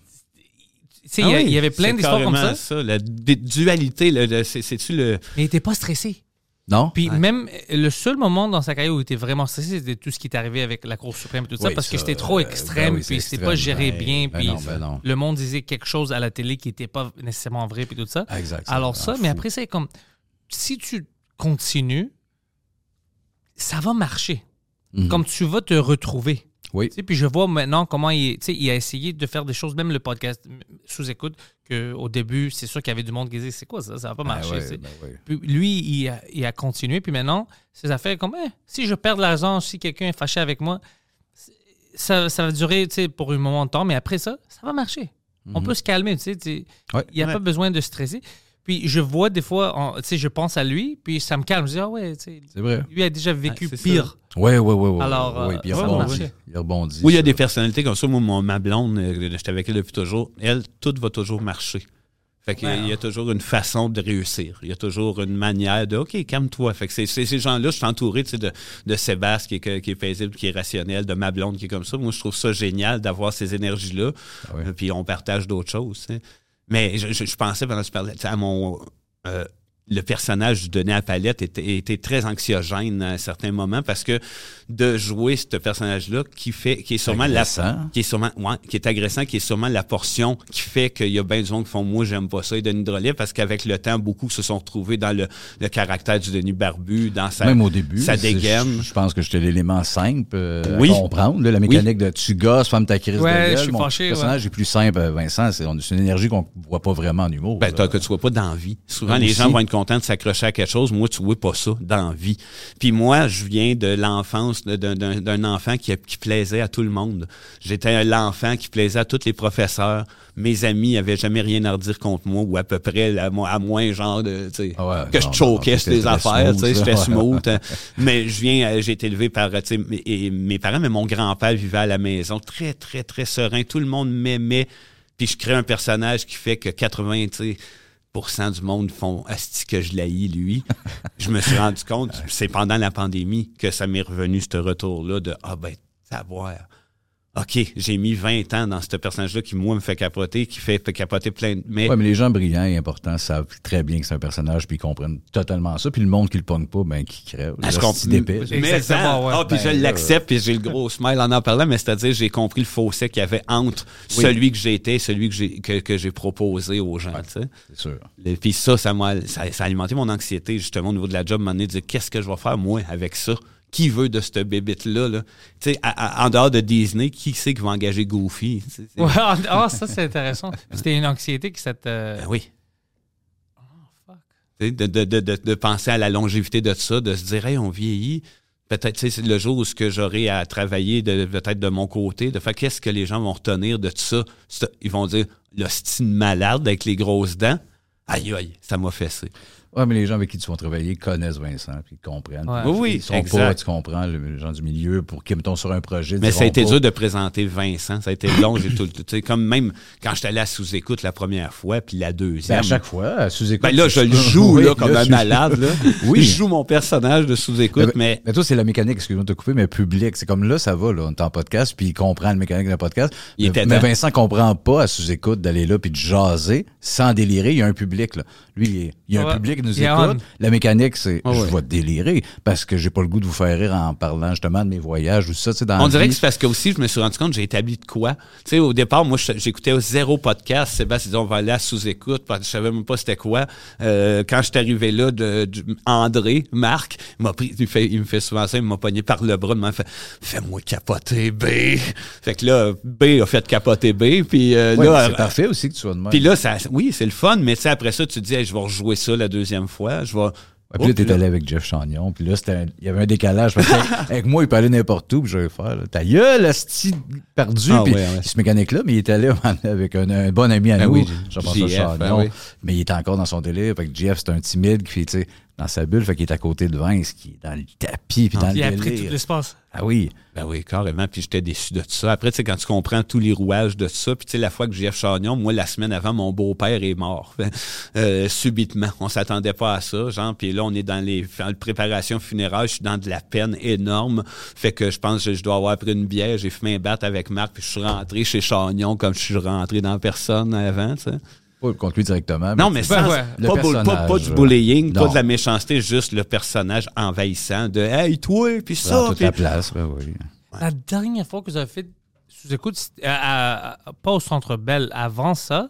tu sais, il y avait plein Ah d'histoires comme carrément ça, La du- dualité, c'est-tu le. mais il n'était pas stressé. Non? Puis même le seul moment dans sa carrière où il était vraiment stressé, c'était tout ce qui est arrivé avec la Cour suprême et tout ça, Oui, parce que c'était trop euh, extrême, ben oui, puis c'est c'était pas géré Ben, bien, ben puis non, ben non. le monde disait quelque chose à la télé qui n'était pas nécessairement vrai, puis tout ça. Exact. Alors ça, mais après, c'est comme, si tu continues, ça va marcher. Mhm. Comme tu vas te retrouver. Oui. Tu sais, puis je vois maintenant comment il, tu sais, il a essayé de faire des choses, même le podcast sous écoute, qu'au début, c'est sûr qu'il y avait du monde qui disait c'est quoi ça, ça va pas Ah, marcher. ouais, tu sais. ben ouais. Puis lui, il a, il a continué, puis maintenant, ses affaires comme Eh, si je perds de l'argent, si quelqu'un est fâché avec moi, ça, ça va durer tu sais, pour un moment de temps, mais après ça, ça va marcher. On peut se calmer, tu sais. tu sais. Ouais. Il n'y a Ouais. pas besoin de stresser. Puis je vois des fois, tu sais, je pense à lui, puis ça me calme. Je dis, ah ouais, tu sais, C'est vrai. lui a déjà vécu pire. Oui, oui, oui. oui, Alors, oui, euh, puis il ça va rebondit. marcher. Il rebondit. Oui, il y a ça. des personnalités comme ça. Moi, mon- ma blonde, euh, j'étais avec elle depuis toujours. Elle, tout va toujours marcher. Fait qu'il il y a toujours une façon de réussir. Il y a toujours une manière de OK, calme-toi. Fait que c'est, ces gens-là, je suis entouré tu sais, de, de Sébastien qui est, que- qui est paisible, qui est rationnel, de ma blonde qui est comme ça. Moi, je trouve ça génial d'avoir ces énergies-là. Ah ouais. Puis on partage d'autres choses. tu sais. Mais je, je- je pensais pendant que tu parlais, tu sais, à mon. euh, le personnage de Denis à Palette était, était très anxiogène à un certain moment parce que de jouer ce personnage-là qui fait qui est sûrement la Agressant. qui est sûrement ouais, qui est agressant, qui est sûrement la portion qui fait qu'il y a bien du monde qui font moi j'aime pas ça et Denis Drolet parce qu'avec le temps beaucoup se sont retrouvés dans le, le caractère du Denis Barbu dans sa Même au début. sa dégaine. Je, je pense que j'étais l'élément simple euh, Oui. à comprendre. là, la mécanique de tu gosses, femme ta crise Ouais, de gueule. je suis Mon fâché, personnage est plus simple, euh, Vincent. C'est une énergie qu'on voit pas vraiment en humour. Ben, que tu vois pas d'envie. Souvent, Ben les aussi. gens vont être contents de s'accrocher à quelque chose. Moi, tu vois pas ça d'envie. Puis moi, je viens de l'enfance d'un- enfant qui, qui plaisait à tout le monde. J'étais l'enfant qui plaisait à tous les professeurs. Mes amis avaient jamais rien à redire contre moi ou à peu près à, mo- à moins genre de, Ah ouais, que non, je choquais sur très affaires, j'étais smooth. hein. mais je viens, euh, j'ai été élevé par, mes- et mes parents, mais mon grand-père vivait à la maison, très, très, très serein. Tout le monde m'aimait. Puis je crée un personnage qui fait que 80, tu sais, du monde font asti que je l'haïs, lui. je me suis rendu compte, [laughs] c'est pendant la pandémie que ça m'est revenu, ce retour-là de Ah ben, savoir. OK, j'ai mis 20 ans dans ce personnage-là qui, moi, me fait capoter, qui fait, fait capoter plein de. Mais Ouais, mais les gens brillants et importants savent très bien que c'est un personnage puis ils comprennent totalement ça. Puis le monde qui le pogne pas, ben qui crève. Ah, je comprends. Mais- ça, ouais. ah, puis Ben, je là, l'accepte, puis j'ai le gros smile en en parlant, mais c'est-à-dire j'ai compris le fossé qu'il y avait entre celui que j'étais et celui que j'ai que, que j'ai proposé aux gens. tu sais. C'est sûr. Et Puis ça, ça m'a ça, ça a alimenté mon anxiété, justement, au niveau de la job, m'en de dire qu'est-ce que je vais faire, moi, avec ça? Qui veut de cette bébite-là? Là? Tu sais, en dehors de Disney, qui c'est qui va engager Goofy? Ouais, ah, ça, c'est intéressant. [laughs] C'était une anxiété qui s'est. euh, Ben oui. Tu sais, De, de, de, de, penser à la longévité de ça, de se dire, hey, on vieillit. Peut-être, tu sais, c'est le jour où ce que j'aurai à travailler de, peut-être de mon côté, de faire qu'est-ce que les gens vont retenir de tout ça. Ils vont dire, le style malade avec les grosses dents. Aïe, aïe, ça m'a fessé. Ouais, mais les gens avec qui tu vas travailler connaissent Vincent puis ils comprennent. Ouais. Puis Oui, oui, ils sont exact. pas, tu comprends, le- les gens du milieu pour qu'ils mettons sur un projet. Mais ça a été pas- dur de présenter Vincent. Ça a été long. J'ai tout, sais, comme même quand j'étais allé à sous-écoute la première fois, puis la Ben, deuxième. à chaque fois, sous écoute. Ben là, je le joue là, comme un malade. Là. [laughs] Oui. Je joue mon personnage de sous-écoute, mais Mais toi, c'est la mécanique, excuse-moi de te couper, mais public. C'est comme là, ça va, là. On est en podcast, puis il comprend la mécanique d'un podcast. Il mais, mais. Vincent comprend pas à sous-écoute d'aller là puis de jaser sans délirer. Il y a un public, là. Lui, il, est- il y a Ouais. un public qui nous Il est écoute. on. La mécanique, c'est Ouais, je ouais. vais délirer parce que j'ai pas le goût de vous faire rire en parlant justement de mes voyages ou ça, dans On dirait vie. que c'est parce que aussi, je me suis rendu compte, j'ai établi de quoi. Tu sais, au départ, moi, j'écoutais zéro podcast. Sébastien disait, on va aller à sous-écoute, parce que je savais même pas c'était quoi. Euh, quand je suis arrivé là, de, de- André, Marc, il m'a pris, il, fait, il me fait souvent ça, il m'a pogné par le bras, il m'a fait, fais-moi capoter B. Fait que là, B a fait capoter B, puis euh, Ouais, là, c'est parfait aussi que tu sois de même. puis là, ça, oui, c'est le fun, mais après ça, tu te dis, Hey, je vais rejouer ça la deuxième fois. Je vais, Ouais, puis là, Oh, t'es allé avec Jeff Chagnon, puis là, c'était un- il y avait un décalage. Parce que [laughs] avec moi, il peut aller n'importe où, puis je vais faire, là, ta gueule, asti perdu. Ah, puis ouais, ouais. ce mécanique-là, mais il était allé [laughs] avec un, un bon ami à Ben nous, oui, Jean-François Chagnon. ben oui. Mais il était encore dans son délire. Fait que Jeff, c'est un timide qui fait, tu sais, dans sa bulle, fait qu'il est à côté de Vince, qui est dans le tapis, puis dans Il le a pris tout délire. l'espace. Ah oui. Ben oui, carrément. Puis j'étais déçu de tout ça. Après, tu sais, quand tu comprends tous les rouages de ça, puis tu sais, la fois que JF Chagnon, moi, la semaine avant, mon beau-père est mort. [laughs] Euh, subitement. On s'attendait pas à ça, genre. Puis là, on est dans les dans la préparation funéraire. Je suis dans de la peine énorme. Fait que je pense que je dois avoir pris une bière. J'ai fumé un bat avec Marc, puis je suis rentré chez Chagnon comme je suis rentré dans personne avant, tu sais. Pas contre lui directement. Non, mais sans, ouais. Le pas, du euh, bullying, pas de la méchanceté, juste le personnage envahissant de Hey, toi, puis Dans ça. toute puis- la place, ben oui. La dernière fois que vous avez fait sous-écoute, pas au Centre Bell, avant ça,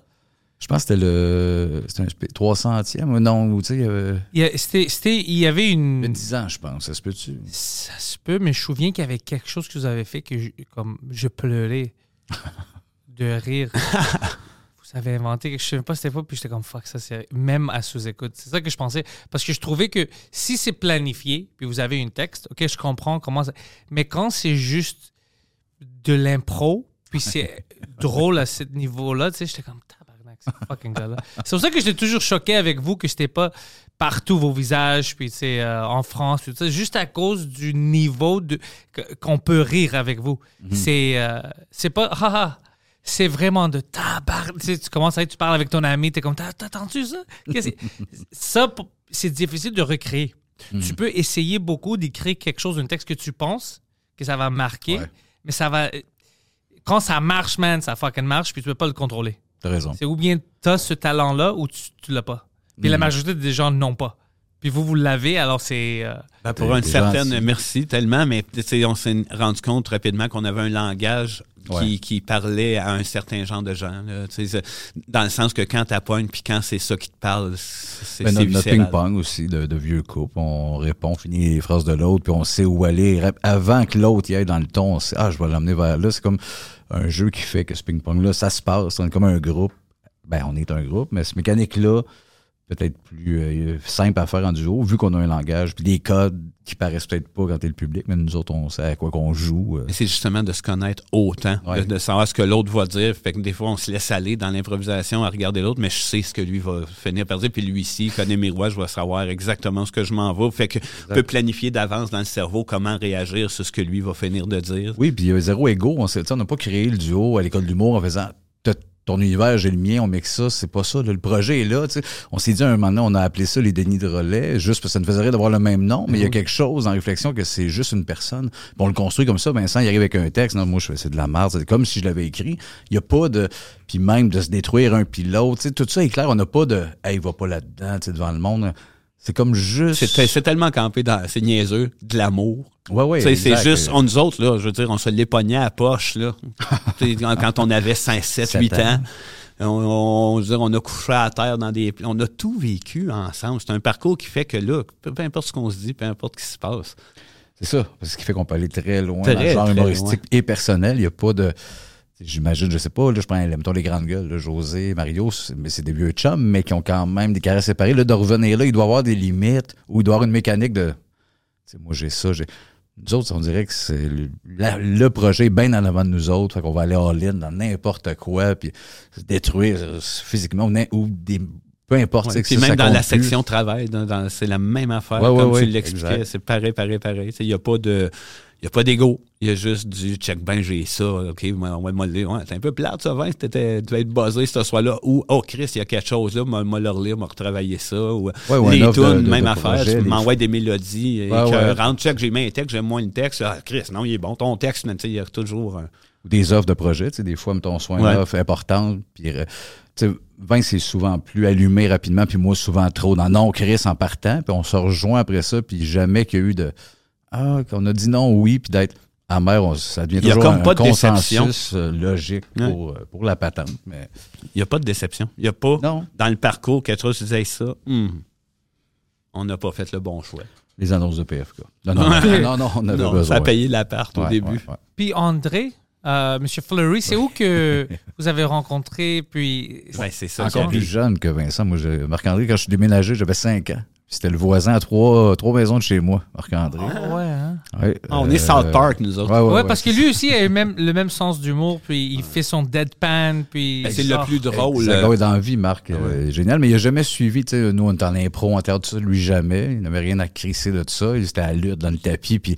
Je pense que c'était le. C'était un spé- 300e, ou non, ou tu sais, il y avait. il y, a- c'était- c'était- il y avait une... 10 ans, je pense. Ça se peut-tu? Ça se peut, mais je me souviens qu'il y avait quelque chose que vous avez fait que je, comme je pleurais [laughs] de rire. [laughs] vous avez inventé quelque chose, je sais même pas c'était pas, puis j'étais comme fuck, ça c'est même à sous-écoute. C'est ça que je pensais. Parce que je trouvais que si c'est planifié, puis vous avez une texte, ok, je comprends comment ça. Mais quand c'est juste de l'impro, puis [laughs] c'est drôle à ce niveau-là, tu sais, j'étais comme tabarnak, c'est fucking gars-là. C'est pour ça que j'étais toujours choqué avec vous que c'était pas partout vos visages, puis tu sais, euh, en France, puis tout ça, juste à cause du niveau de qu'on peut rire avec vous. C'est euh, c'est pas haha. C'est vraiment de tabarnak. Tu, sais, tu commences à tu parles avec ton ami, t'es comme, t'as t'as entendu ça? Ça, c'est difficile de recréer. Tu peux essayer beaucoup d'écrire quelque chose, un texte que tu penses que ça va marquer, Ouais. mais ça va. Quand ça marche, man, ça fucking marche, puis tu peux pas le contrôler. T'as raison. C'est ou bien tu as ce talent-là ou tu, tu l'as pas. Puis la majorité des gens n'ont pas. Puis vous, vous l'avez, alors c'est. euh, Ben, pour une certaine merci tellement, mais tu sais, on s'est rendu compte rapidement qu'on avait un langage qui, Ouais. qui parlait à un certain genre de gens. là. Dans le sens que quand t'appoignes, puis quand c'est ça qui te parle, c'est Ben, notre, ping-pong aussi de, de vieux couple. On répond, finit les phrases de l'autre, puis on sait où aller. Avant que l'autre y aille dans le ton, on sait, ah, je vais l'emmener vers là. C'est comme un jeu qui fait que ce ping-pong-là, ça se passe. On est comme un groupe. Ben, on est un groupe, mais cette mécanique-là, peut-être plus euh, simple à faire en duo, vu qu'on a un langage, puis des codes qui paraissent peut-être pas quand t'es le public, mais nous autres, on sait à quoi qu'on joue. euh. C'est justement de se connaître autant, Ouais. de, de savoir ce que l'autre va dire. Fait que des fois, on se laisse aller dans l'improvisation à regarder l'autre, mais je sais ce que lui va finir par dire. Puis lui ici, il connaît mes rois, je vais savoir exactement ce que je m'en vais. Fait que je peux planifier d'avance dans le cerveau comment réagir sur ce que lui va finir de dire. Oui, puis il y a zéro ego. On n'a pas créé le duo à l'école d'humour en faisant ton univers, j'ai le mien, on mixe ça, c'est pas ça. là, le projet est là. tu sais. On s'est dit un moment donné, on a appelé ça les Denis de relais, juste parce que ça nous faisait rire d'avoir le même nom, mais il y a quelque chose en réflexion que c'est juste une personne. Puis on le construit comme ça, Vincent, il arrive avec un texte. Non, moi, je fais c'est de la merde. C'est comme si je l'avais écrit. Il n'y a pas de. Puis même de se détruire un puis l'autre. tu sais, Tout ça est clair. On n'a pas de Hey, va pas là-dedans, tu sais, devant le monde. C'est comme juste. C'est tellement campé dans, c'est niaiseux, de l'amour. Ouais, ouais, c'est juste, on, nous autres, là, je veux dire, on se l'épognait à poche, là. [laughs] Quand, quand on avait 5, 7, Sept 8 ans. ans. On, on, dire, on a couché à terre dans des... On a tout vécu ensemble. C'est un parcours qui fait que là, peu, peu importe ce qu'on se dit, peu importe ce qui se passe. C'est ça. C'est ce qui fait qu'on peut aller très loin Très, dans le genre humoristique et personnel. Il n'y a pas de. J'imagine, je sais pas, là, je prends, mettons les grandes gueules, là, José, Mario, c'est- mais c'est des vieux chums, mais qui ont quand même des carrières séparées. Là, de revenir là, il doit avoir des limites ou il doit avoir une mécanique de. Moi, j'ai ça, j'ai. Nous autres, on dirait que c'est le, projet est bien en avant de nous autres. Fait qu'on va aller all-in dans n'importe quoi, puis se détruire euh, physiquement ou, des. Peu importe. Ouais, puis même ça dans la plus. section travail, c'est la même affaire. Ouais, comme ouais, tu l'expliquais, c'est pareil, pareil, pareil. Il n'y a pas de... Il y a pas d'ego. Il y a juste du check ben j'ai ça. OK, moi, ouais, moi, le lire. Ouais, c'est un peu plate, ça, Vince. Tu vas être buzzé ce soir-là. Ou, oh, Chris, il y a quelque chose là. Moi, le relire, moi, retravailler ça. Ou, Ouais, ouais, les de- tunes, de- même de affaire. tu m'envoies des mélodies. Ouais, ouais. rentre, check, j'ai mis un texte, j'aime moins le texte. Ah, Chris, non, il est bon. Ton texte, mais tu sais, il y a toujours un. des offres de projet, tu sais, des fois, mettons, soit une Ouais. offre importante, puis, euh, Vince, c'est souvent plus allumé rapidement, puis moi, souvent trop dans non, Chris en partant, puis on se rejoint après ça, puis jamais qu'il y a eu de, ah, qu'on a dit non, oui, puis d'être amer, on- ça devient toujours comme un pas de consensus euh, logique pour, euh, pour la patente, mais Il n'y a pas de déception. Il n'y a pas, non, dans le parcours, quelque chose qui disait ça. hmm, on n'a pas fait le bon choix. les annonces de PFK. Non, non, non, non, non, on avait Non, besoin. ça a payé l'appart au Ouais, début. ouais, ouais. Puis André, euh, Monsieur Fleury, c'est où que [laughs] vous avez rencontré? Puis Ouais, c'est ça. Encore plus jeune que Vincent. Moi, Marc-André, quand je suis déménagé, j'avais 5 ans. C'était le voisin à trois, trois maisons de chez moi, Marc-André. Ah ouais, hein? Ouais, Ah, on euh, est South Park, nous autres. Ouais, ouais, Ouais, ouais, parce que c'est lui aussi a eu même, le même sens d'humour, puis il fait son deadpan, puis... Ben, C'est il le plus drôle. Ça dans la vie, Marc. Ah euh, génial. Mais il n'a jamais suivi. tu sais, Nous, on était en impro, en théâtre, tout ça. Lui, jamais. Il n'avait rien à crisser de tout ça. Il était à lutte dans le tapis. Puis,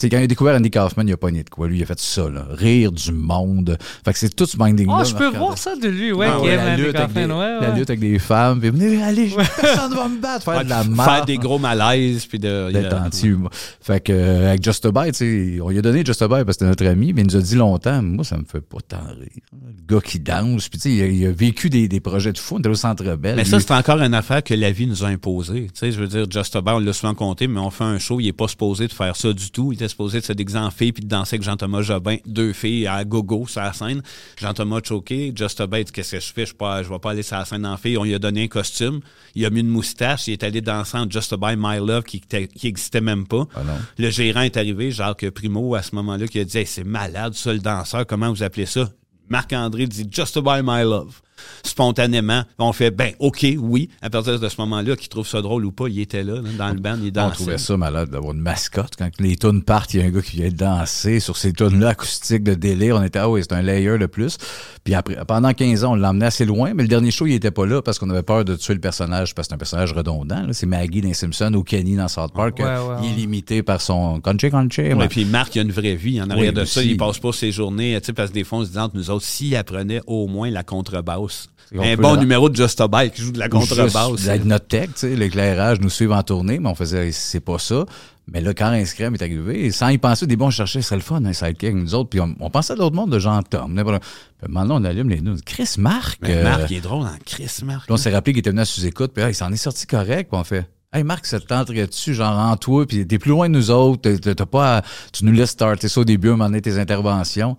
sais, quand il a découvert Andy Kaufman, il a pas nié de quoi. Lui, il a fait ça, là. Rire du monde. Fait que c'est tout ce minding-là. Oh, je peux voir ça de lui, ouais, Ah qui ouais, la, Andy lutte avec Kaufman, des, ouais, la lutte avec des femmes. Puis, venez, allez, personne va me battre. Faire Ouais, de la faire marde. des gros malaises, puis de... D'être il y a- anti-humour. Fait que, euh, avec Just a Bite, tu sais, on lui a donné Just a Bite parce que c'était notre ami, mais il nous a dit longtemps, moi, ça me fait pas tant rire. Le gars qui danse, puis tu sais, il, a- il a vécu des, des projets de fou. On était au Centre Bell. Mais Lui- ça, c'est encore une affaire que la vie nous a imposée. Tu sais, je veux dire, Just About, on l'a souvent compté, mais on fait un show, il est pas supposé de faire ça du tout. Il était supposé de se déguiser en fille puis de danser avec Jean-Thomas Jobin, deux filles à gogo sur la scène. Jean-Thomas choqué, Just About, qu'est-ce que je fais? Je, je vais pas aller sur la scène en fille. On lui a donné un costume, il a mis une moustache, il est allé danser en Just About My Love qui, était- qui existait même pas. Ah. Le gérant est arrivé, Jacques Primo, à ce moment-là, qui a dit Hey, c'est malade, ça, le danseur, comment vous appelez ça? Marc-André dit Just About My Love. Spontanément, on fait ben OK, oui. À partir de ce moment-là, qu'il trouve ça drôle ou pas, il était là, là, dans le band, il On dansait. trouvait ça malade d'avoir une mascotte. Quand les tunes partent, il y a un gars qui vient danser sur ces tunes-là acoustiques de délire. On était, ah oui, c'est un layer de plus. Puis après, pendant 15 ans, on l'a emmené assez loin, mais le dernier show, il était pas là parce qu'on avait peur de tuer le personnage parce que c'est un personnage redondant. là. C'est Maggie dans les Simpsons ou Kenny dans South Park. Ouais, ouais, il est limité par son country country. Ouais, ouais. puis Marc, il a une vraie vie. En arrière Oui, de ça, il passe pas ses journées, tu sais, parce que des fois, on se dit entre nous autres, s'il apprenait au moins la contrebasse. Un bon numéro de Just a Bike qui joue de la contrebasse. Avec notre tech, tu sais, l'éclairage nous suivre en tournée, mais on faisait, c'est pas ça. Mais là, quand Inscrème est arrivé, et sans y penser, des bons chercher, ce serait le fun, un sidekick avec nous autres. Puis on, on pensait à d'autres mondes de Jean Tom. n'importe- Puis maintenant, on allume les nous. Chris Marc. Mais euh, Marc, il est drôle en Chris, Marc. Puis on s'est rappelé qu'il était venu à sous-écoute, puis ah, il s'en est sorti correct, puis on fait Hey Marc, ça te tenterait-tu, genre en toi, puis t'es plus loin de nous autres, t'as- pas à- tu nous laisses starter ça au début, à un moment donné, tes interventions.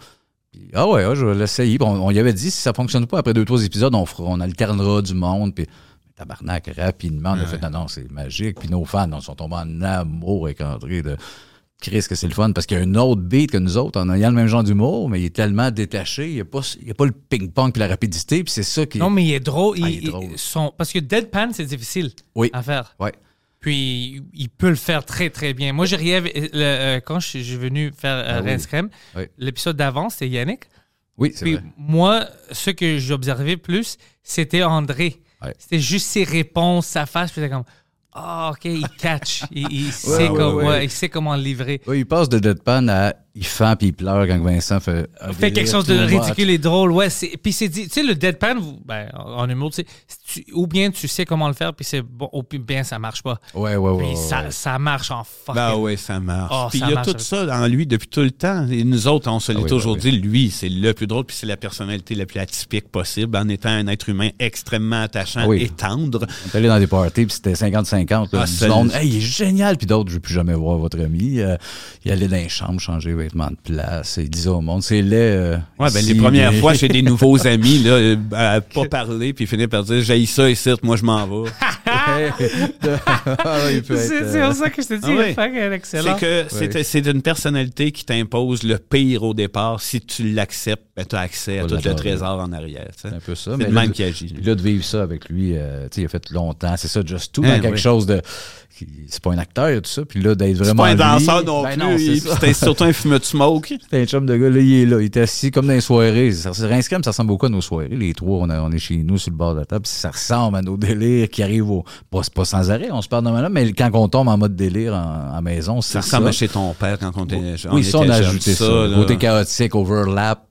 Puis, ah ouais, ah, je vais l'essayer. On, on y avait dit, si ça fonctionne pas, après deux, trois épisodes, on, fera, on alternera du monde, puis tabarnak, rapidement, on a fait, non, non, c'est magique. Puis nos fans, on sont tombés en amour avec André de Chris, que c'est le fun, parce qu'il y a un autre beat que nous autres, on a il y a le même genre d'humour, mais il est tellement détaché, il n'y a, pas- il y a pas le ping-pong puis la rapidité, puis c'est ça qui... Non, mais il est drôle. Ah, il- il est drôle. son- parce que deadpan, c'est difficile Oui. à faire. Ouais. Puis il peut le faire très très bien. Moi, j'ai rien. avec- le- euh, quand je suis je venu faire euh, Ah. Rince Crème, Oui. l'épisode d'avant, c'était Yannick. Oui, c'est Puis vrai. moi, ce que j'observais plus, c'était André. Ouais. C'était juste ses réponses, sa face, puis c'était comme Ah, ok, il catch. il, il [laughs] sait ouais, comme- il sait comment livrer. Oui, il passe de Deadpan à il fend puis il pleure quand Vincent fait un fait quelque chose de ridicule et drôle. Ouais, c'est, puis c'est dit, tu sais, le deadpan, ben, en humour, tu sais, tu- ou bien tu sais comment le faire, puis c'est bon, ou bien ça marche pas. Ouais, ouais, ouais. Puis ouais, ça, ouais. ça marche en fucking. Ben oui, ça marche. Oh, puis il y a tout avec- ça en lui depuis tout le temps. Et nous autres, on se l'est Ah oui, toujours oui, dit, lui, c'est le plus drôle, puis c'est la personnalité la plus atypique possible, en étant un être humain extrêmement attachant Ah oui. et tendre. On est allé dans des parties puis c'était 50-50. là. Ah, hey, il est génial. Puis d'autres, je veux plus jamais voir votre ami. Euh, il allait dans les chambres, changer les vêtements de place. Il disait au monde, c'est laid. euh, Ouais, ben les premières fois, j'ai des nouveaux [laughs] amis, là, euh, à pas parler, puis finir par dire, j'ai ça ici, moi je m'en vais. [laughs] C'est, c'est euh, pour ça que je te dis, Ah oui. fucking excellent. C'est que c'est une personnalité qui t'impose le pire au départ. Si tu l'acceptes, ben, tu as accès à tout le trésor en arrière. C'est un peu ça. C'est mais le même qui agit. lui. Puis là, de vivre ça avec lui, euh, tu sais, il a fait longtemps. C'est ça, Just Tout, Hein, dans quelque oui. chose de. C'est pas un acteur, tout ça. Puis là, d'être C'est vraiment. pas un lui- danseur non Ben plus. c'est. C'était surtout un fumeur de smoke. [laughs] C'est un chum de gars, là, il est là. Il est assis comme dans les soirées. Ça, c'est- Crème, ça ressemble beaucoup à nos soirées. Les trois, on, a- on est chez nous sur le bord de la table. Ça ressemble à nos délires qui arrivent au. Pas, pas sans arrêt, on se parle normalement, mais quand on tombe en mode délire en, en maison, c'est Ça ça. ressemble à chez ton père quand on était on oui, ça, on était a ajouté ça. là. Côté chaotique, overlap.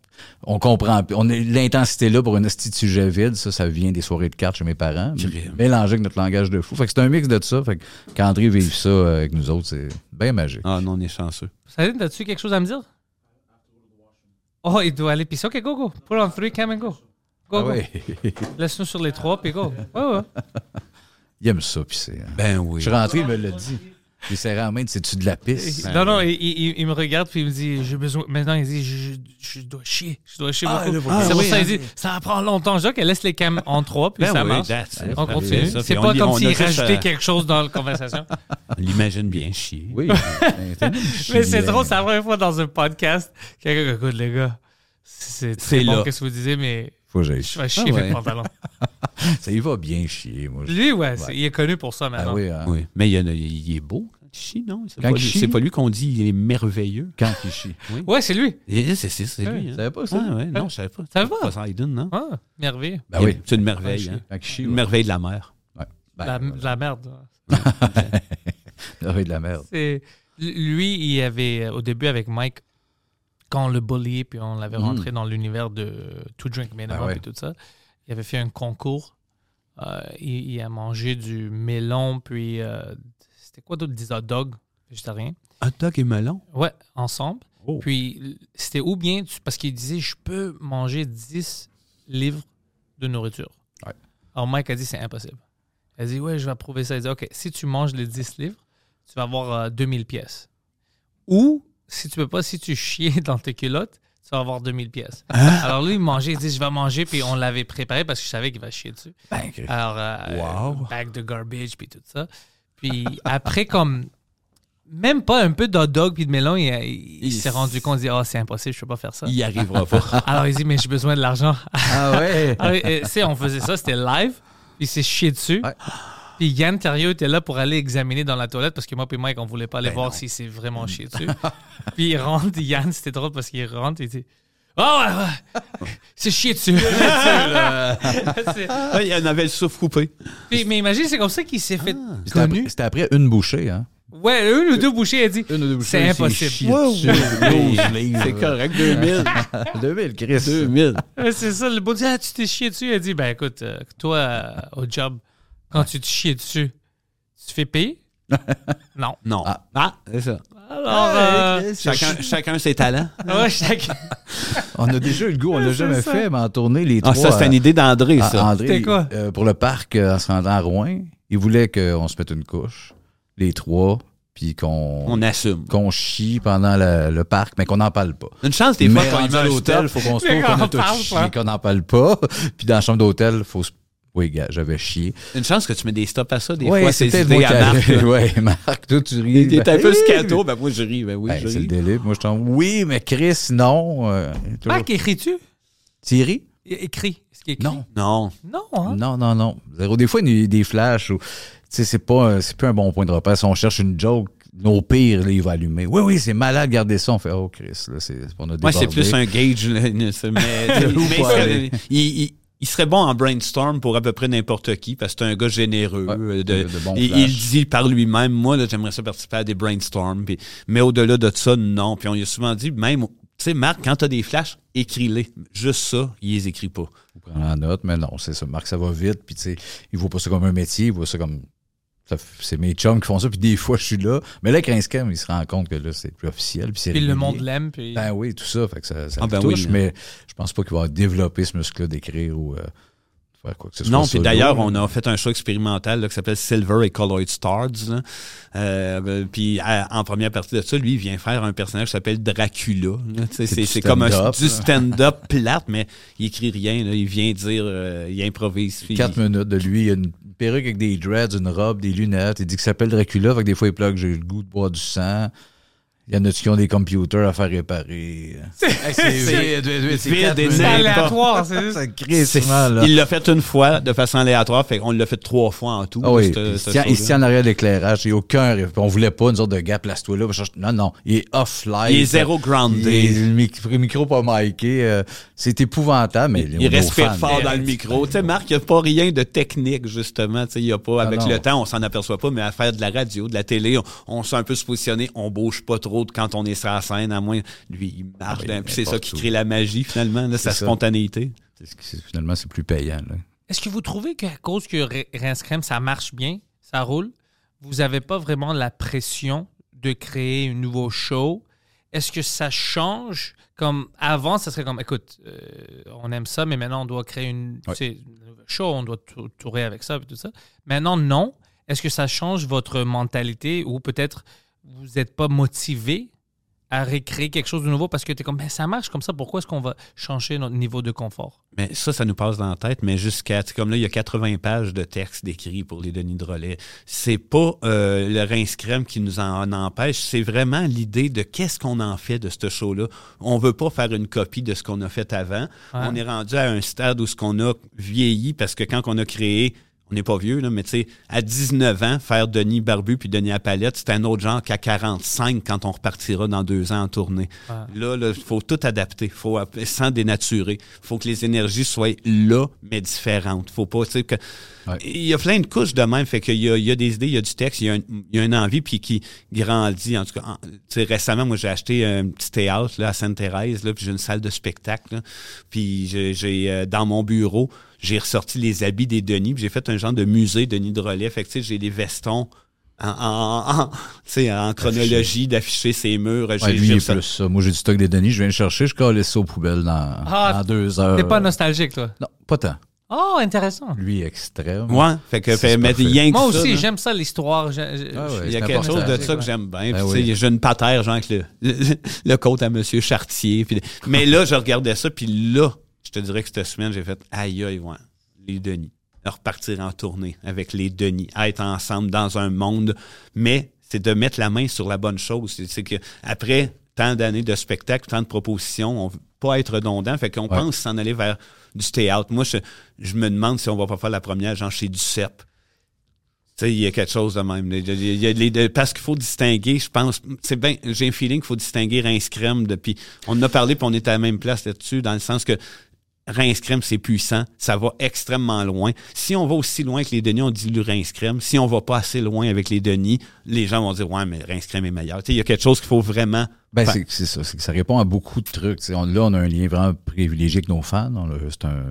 On comprend. On a l'intensité là pour une hostie de sujet vide. Ça, ça vient des soirées de cartes chez mes parents. Mélangé avec notre langage de fou. Fait que c'est un mix de ça. Fait que qu'André vive ça euh, avec nous autres, c'est bien magique. Ah non, on est chanceux. Saline, as-tu quelque chose à me dire? Oh, il doit aller pisser. Ok, go, go. Pull on three, cam and go. Go, Ah go. ouais. [laughs] Laisse-nous sur les trois, puis go. Ouais, ouais. il aime ça, puis c'est. hein. Ben oui. Je suis rentré, il me l'a dit. Il s'est la main, c'est-tu de la pisse? non, non, il, il- il me regarde puis il me dit j'ai besoin. Maintenant, il dit je, je- dois chier. Je dois chier Ah, beaucoup. c'est pour oui, ça hein. qu'il dit ça prend longtemps. Je dis, OK, laisse les cams en trois puis Ben ça oui, marche. On continue. C'est pas on- comme s'il rajoutait à- quelque chose dans la conversation. On [laughs] l'imagine bien chier. Oui. [laughs] Mais c'est drôle, c'est la première fois dans un podcast quelqu'un qui écoute les gars. C'est très bon, là. qu'est-ce que vous disiez, mais Faut que j'aille je vais chier. Ah ouais. mes pantalons. [laughs] Ça y va bien chier, moi. Lui, ouais, il est connu pour ça Ah maintenant. oui, hein. Oui. Mais il, a- est beau quand il chie, non? C'est Quand pas, il lui- chie? c'est pas lui qu'on dit il est merveilleux. Quand il chie. [laughs] Ouais, c'est lui. C'est lui. Tu Hein. savais pas ça? Ah, ouais, non, je savais pas. Ça va? Poseidon, non? Ah, merveilleux. Ben oui. C'est une merveille. Ah, hein. Quand il chie, Une ouais. merveille de la mer. Ouais. Ben, la, voilà. la merde. [laughs] Merveille de la merde. Lui, il avait, au début avec Mike, quand on le bulliait, puis on l'avait Mm. rentré dans l'univers de To Drink Minimum Ah ouais. et tout ça, il avait fait un concours. Euh, il, il a mangé du melon, puis euh, c'était quoi d'autre? Des hot dogs, végétarien. Hot dog et melon? Ouais, ensemble. Oh. Puis c'était ou bien, tu- parce qu'il disait, je peux manger 10 livres de nourriture. Ouais. Alors Mike a dit, c'est impossible. Il a dit, ouais, je vais prouver ça. Il a dit, OK, si tu manges les 10 livres, tu vas avoir euh, 2000 pièces. Ou, si tu peux pas, si tu chies [laughs] dans tes culottes, tu vas avoir 2000 pièces. Alors lui, il mangeait, il dit, je vais manger, puis on l'avait préparé parce que je savais qu'il va chier dessus. Ben. Alors, euh, Wow. bag de garbage, puis tout ça. Puis après, comme, même pas un peu d'hot dog puis de melon, il, il- il s'est rendu compte, il dit, oh, c'est impossible, je peux pas faire ça. Il y arrivera pas. [laughs] Alors il dit, mais j'ai besoin de l'argent. Ah ouais? [laughs] Alors, tu sais, on faisait ça, c'était live, puis il s'est chié dessus. Ouais. Puis Yann Thériault était là pour aller examiner dans la toilette parce que moi et Mike, on voulait pas aller Ben voir non. s'il s'est vraiment chié dessus. [laughs] puis il rentre, Yann, c'était drôle parce qu'il rentre, il dit Ah ouais, ouais, c'est chié dessus. [laughs] [laughs] C'est- Ah, il y en avait le souffle coupé. Puis, mais imagine, c'est comme ça qu'il s'est fait C'était après, connu. c'était après une bouchée, hein? Ouais, une ou deux bouchées, il a dit Une ou deux bouchées. C'est impossible. Wow. dessus, 12 livres. C'est correct, 2000. 2000, Chris. 2000. Ouais, C'est ça, le beau dit, ah, tu t'es chié dessus. Il a dit, ben écoute, euh, toi, euh, au job, quand tu te chies dessus, tu fais payer? [laughs] non. Non. Ah. Ah, c'est ça. Alors, euh, Chacun, chacun ses talents. [laughs] ouais, chacun- [laughs] On a déjà eu le goût, on l'a jamais ça. fait, mais en tournée, les Ah, trois. ça, c'est une euh, idée d'André, ah, ça. André, C'était quoi? euh, pour le parc, euh, en se rendant à Rouen, il voulait qu'on se mette une couche, les trois, puis qu'on On assume. qu'on chie pendant le, le parc, mais qu'on n'en parle pas. Une chance, des fois, mais quand il met à un l'hôtel, faut qu'on se trouve qu'on a tout chié, qu'on n'en parle pas. Puis dans la chambre d'hôtel, faut se... Oui, gars, j'avais chié. Une chance que tu mets des stops à ça. Des ouais, fois, c'est idées à Marc. [laughs] Ouais, Marc, toi, tu ris. Il est Ben, un peu scato. Ben, moi, je ris. Ben oui, ben, je c'est le délai. Moi, je t'en... Oui, mais Chris, non. Euh, Marc, écris-tu? Thierry? Écrit. Est-ce qu'il écrit? Non. Non. Non, hein? Non, non, non. Zéro. Des fois, il y a des flashs où, tu sais, c'est pas, c'est plus un bon point de repère. Si on cherche une joke, nos pires, là, il va allumer. Oui, oui, c'est malade, gardez ça. On fait, oh, Chris, là, c'est, on a Moi, c'est plus un gauge. là, [laughs] mais, pas il- il- serait bon en brainstorm pour à peu près n'importe qui parce que c'est un gars généreux. Ouais, euh, de- de- de bons il, dit par lui-même, moi, là, j'aimerais ça participer à des brainstorms. mais au-delà de ça, non. Puis on lui a souvent dit, même, tu sais, Marc, quand t'as des flashs, écris-les. Juste ça, il les écrit pas. Faut prendre en note, mais non, c'est ça. Marc, ça va vite, puis tu sais, il voit pas ça comme un métier, il voit ça comme. C'est mes chums qui font ça, puis des fois, je suis là. Mais là, avec Rinscam, il se rend compte que là, c'est plus officiel, puis le monde l'aime. Puis... Ben oui, tout ça, fait que ça, ça Ah, ben touche, oui. mais je pense pas qu'il va développer ce muscle-là d'écrire ou euh, faire quoi que ce soit. Non, puis d'ailleurs, on a fait un show expérimental là, qui s'appelle Silver et Colored Stars. là. Euh, euh, puis en première partie de ça, lui, il vient faire un personnage qui s'appelle Dracula. C'est comme un, stand-up, du stand-up plate, mais il écrit rien. là. Il vient dire, euh, il improvise. puis Quatre il- minutes de lui, il a une perruque avec des dreads, une robe, des lunettes. Il dit qu'il s'appelle Dracula, fait que des fois il plug j'ai le goût de boire du sang. Il y en a qui ont des computers à faire réparer? C'est aléatoire, c'est. Ça. Il l'a fait une fois de façon aléatoire, fait qu'on l'a fait trois fois en tout. Ah oui, tient en arrière l'éclairage. Il n'y a aucun. On voulait pas, nous autres, de gars, place-toi là. Non, non. Il est off-live. Il est zéro grounded. Il est- le mic- le micro pas miké. euh, c'est épouvantable, mais Il respire fort dans le micro. Tu sais, Marc, il n'y a pas rien de technique, justement. Tu sais, il y a pas, avec non. le temps, on s'en aperçoit pas, mais à faire de la radio, de la télé, on, on sait un peu se positionner, on bouge pas trop quand on est sur la scène, à moins, lui, il marche. Ah oui, puis c'est ça qui crée la magie, finalement, là, sa ça. spontanéité. C'est ce qui- Finalement, c'est plus payant. Là. Est-ce que vous trouvez qu'à cause que Rince Crème, ça marche bien, ça roule, vous n'avez pas vraiment la pression de créer un nouveau show? Est-ce que ça change? Comme avant, ça serait comme, écoute, euh, on aime ça, mais maintenant on doit créer une, show, on doit tou- tourner avec ça et tout ça. Maintenant, non. Est-ce que ça change votre mentalité ou peut-être vous n'êtes pas motivé à recréer quelque chose de nouveau parce que tu es comme, mais ça marche comme ça, pourquoi est-ce qu'on va changer notre niveau de confort? Mais ça, ça nous passe dans la tête, mais jusqu'à, comme là, il y a 80 pages de texte décrit pour les Denis de relais. C'est pas euh, le rince crème qui nous en empêche, c'est vraiment l'idée de qu'est-ce qu'on en fait de ce show-là. On veut pas faire une copie de ce qu'on a fait avant. On est rendu à un stade où ce qu'on a vieilli parce que quand on a créé on n'est pas vieux, là, mais tu sais, à 19 ans, faire Denis Barbu puis Denis à palette, c'est un autre genre qu'à 45 quand on repartira dans deux ans en tournée. Là, il faut tout adapter. Il faut sans dénaturer. Il faut que les énergies soient là, mais différentes. Faut pas, tu sais, que. Ouais. Il y a plein de couches de même, fait qu'il y a, il y a des idées, il y a du texte, il y a, un- il y a une envie, puis qui grandit. En tout cas, en- récemment, moi, j'ai acheté un petit théâtre là, à Sainte-Thérèse, là, puis j'ai une salle de spectacle. là. Puis j'ai, j'ai, euh, dans mon bureau, j'ai ressorti les habits des Denis, puis j'ai fait un genre de musée Denis de relais. Fait que, tu sais, j'ai des vestons en, en, en- tu sais, en chronologie d'afficher ces murs. Ouais, lui, il est plus ça. Moi, j'ai du stock des Denis. Je viens le chercher. Je colle ça aux poubelles dans, Ah, dans deux heures. T'es pas nostalgique, toi? Non, pas tant. Oh, intéressant. Lui, extrême. Ouais, fait que fait, mais rien que Moi aussi, j'aime ça, l'histoire. Ah ouais, Il y a quelque chose de ça que j'aime bien. Ben Puis, oui. tu sais, J'ai une patère, genre, avec le, le, [laughs] le côte à M. Chartier. puis- mais là, je regardais ça, puis là, je te dirais que cette semaine, j'ai fait aïe, aïe, ouais, les Denis. Repartir en tournée avec les Denis, être ensemble dans un monde. Mais c'est de mettre la main sur la bonne chose. C'est- que après tant d'années de spectacle, tant de propositions, on veut pas être redondant. Fait qu'on Ouais. pense s'en aller vers du théâtre. Moi, je, je me demande si on va pas faire la première, genre chez du CEP. Tu sais, il y a quelque chose de même. Il y a- les- parce qu'il faut distinguer, je pense. C'est bien, j'ai un feeling qu'il faut distinguer Rince Crème depuis. On en a parlé puis on est à la même place là-dessus, dans le sens que Rince Crème, c'est puissant. Ça va extrêmement loin. Si on va aussi loin que les Denis, on dilue Rince Crème. Si on va pas assez loin avec les Denis, les gens vont dire, ouais, mais Rince Crème est meilleur. Tu sais, il y a quelque chose qu'il faut vraiment. Ben, c'est ça. c'est que ça répond à beaucoup de trucs. On- là, on a un lien vraiment privilégié avec nos fans. On a- C'est un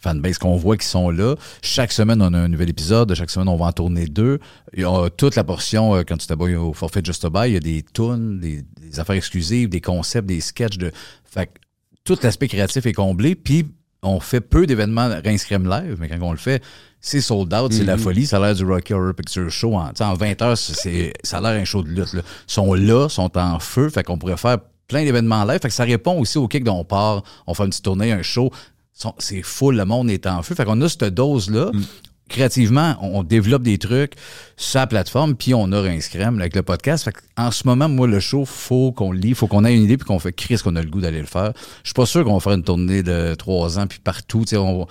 fanbase qu'on voit qui sont là. Chaque semaine, on a un nouvel épisode. Chaque semaine, on va en tourner deux. Il y a toute la portion, euh, quand tu t'abonnes au forfait Just a Buy, il y a des tunes, des, des affaires exclusives, des concepts, des sketchs. De... Fait tout l'aspect créatif est comblé. Puis, on fait peu d'événements Rince Crème Live, mais quand on le fait, c'est sold out, c'est la folie. Ça a l'air du Rocky Horror Picture Show. En, tu sais, en 20 heures, ça a l'air un show de lutte. Là. Ils sont là, sont en feu. Fait qu'on pourrait faire plein d'événements live. Fait que ça répond aussi au kick dont on part. On fait une petite tournée, un show. C'est full, le monde est en feu. Fait qu'on a cette dose-là. Créativement, on, développe des trucs sur la plateforme, puis on a Rince Crème là, avec le podcast. Fait en ce moment, moi, le show, faut qu'on le lit, faut qu'on ait une idée, puis qu'on fait Chris qu'on a le goût d'aller le faire. Je suis pas sûr qu'on va faire une tournée de trois ans, puis partout. tu sais, On,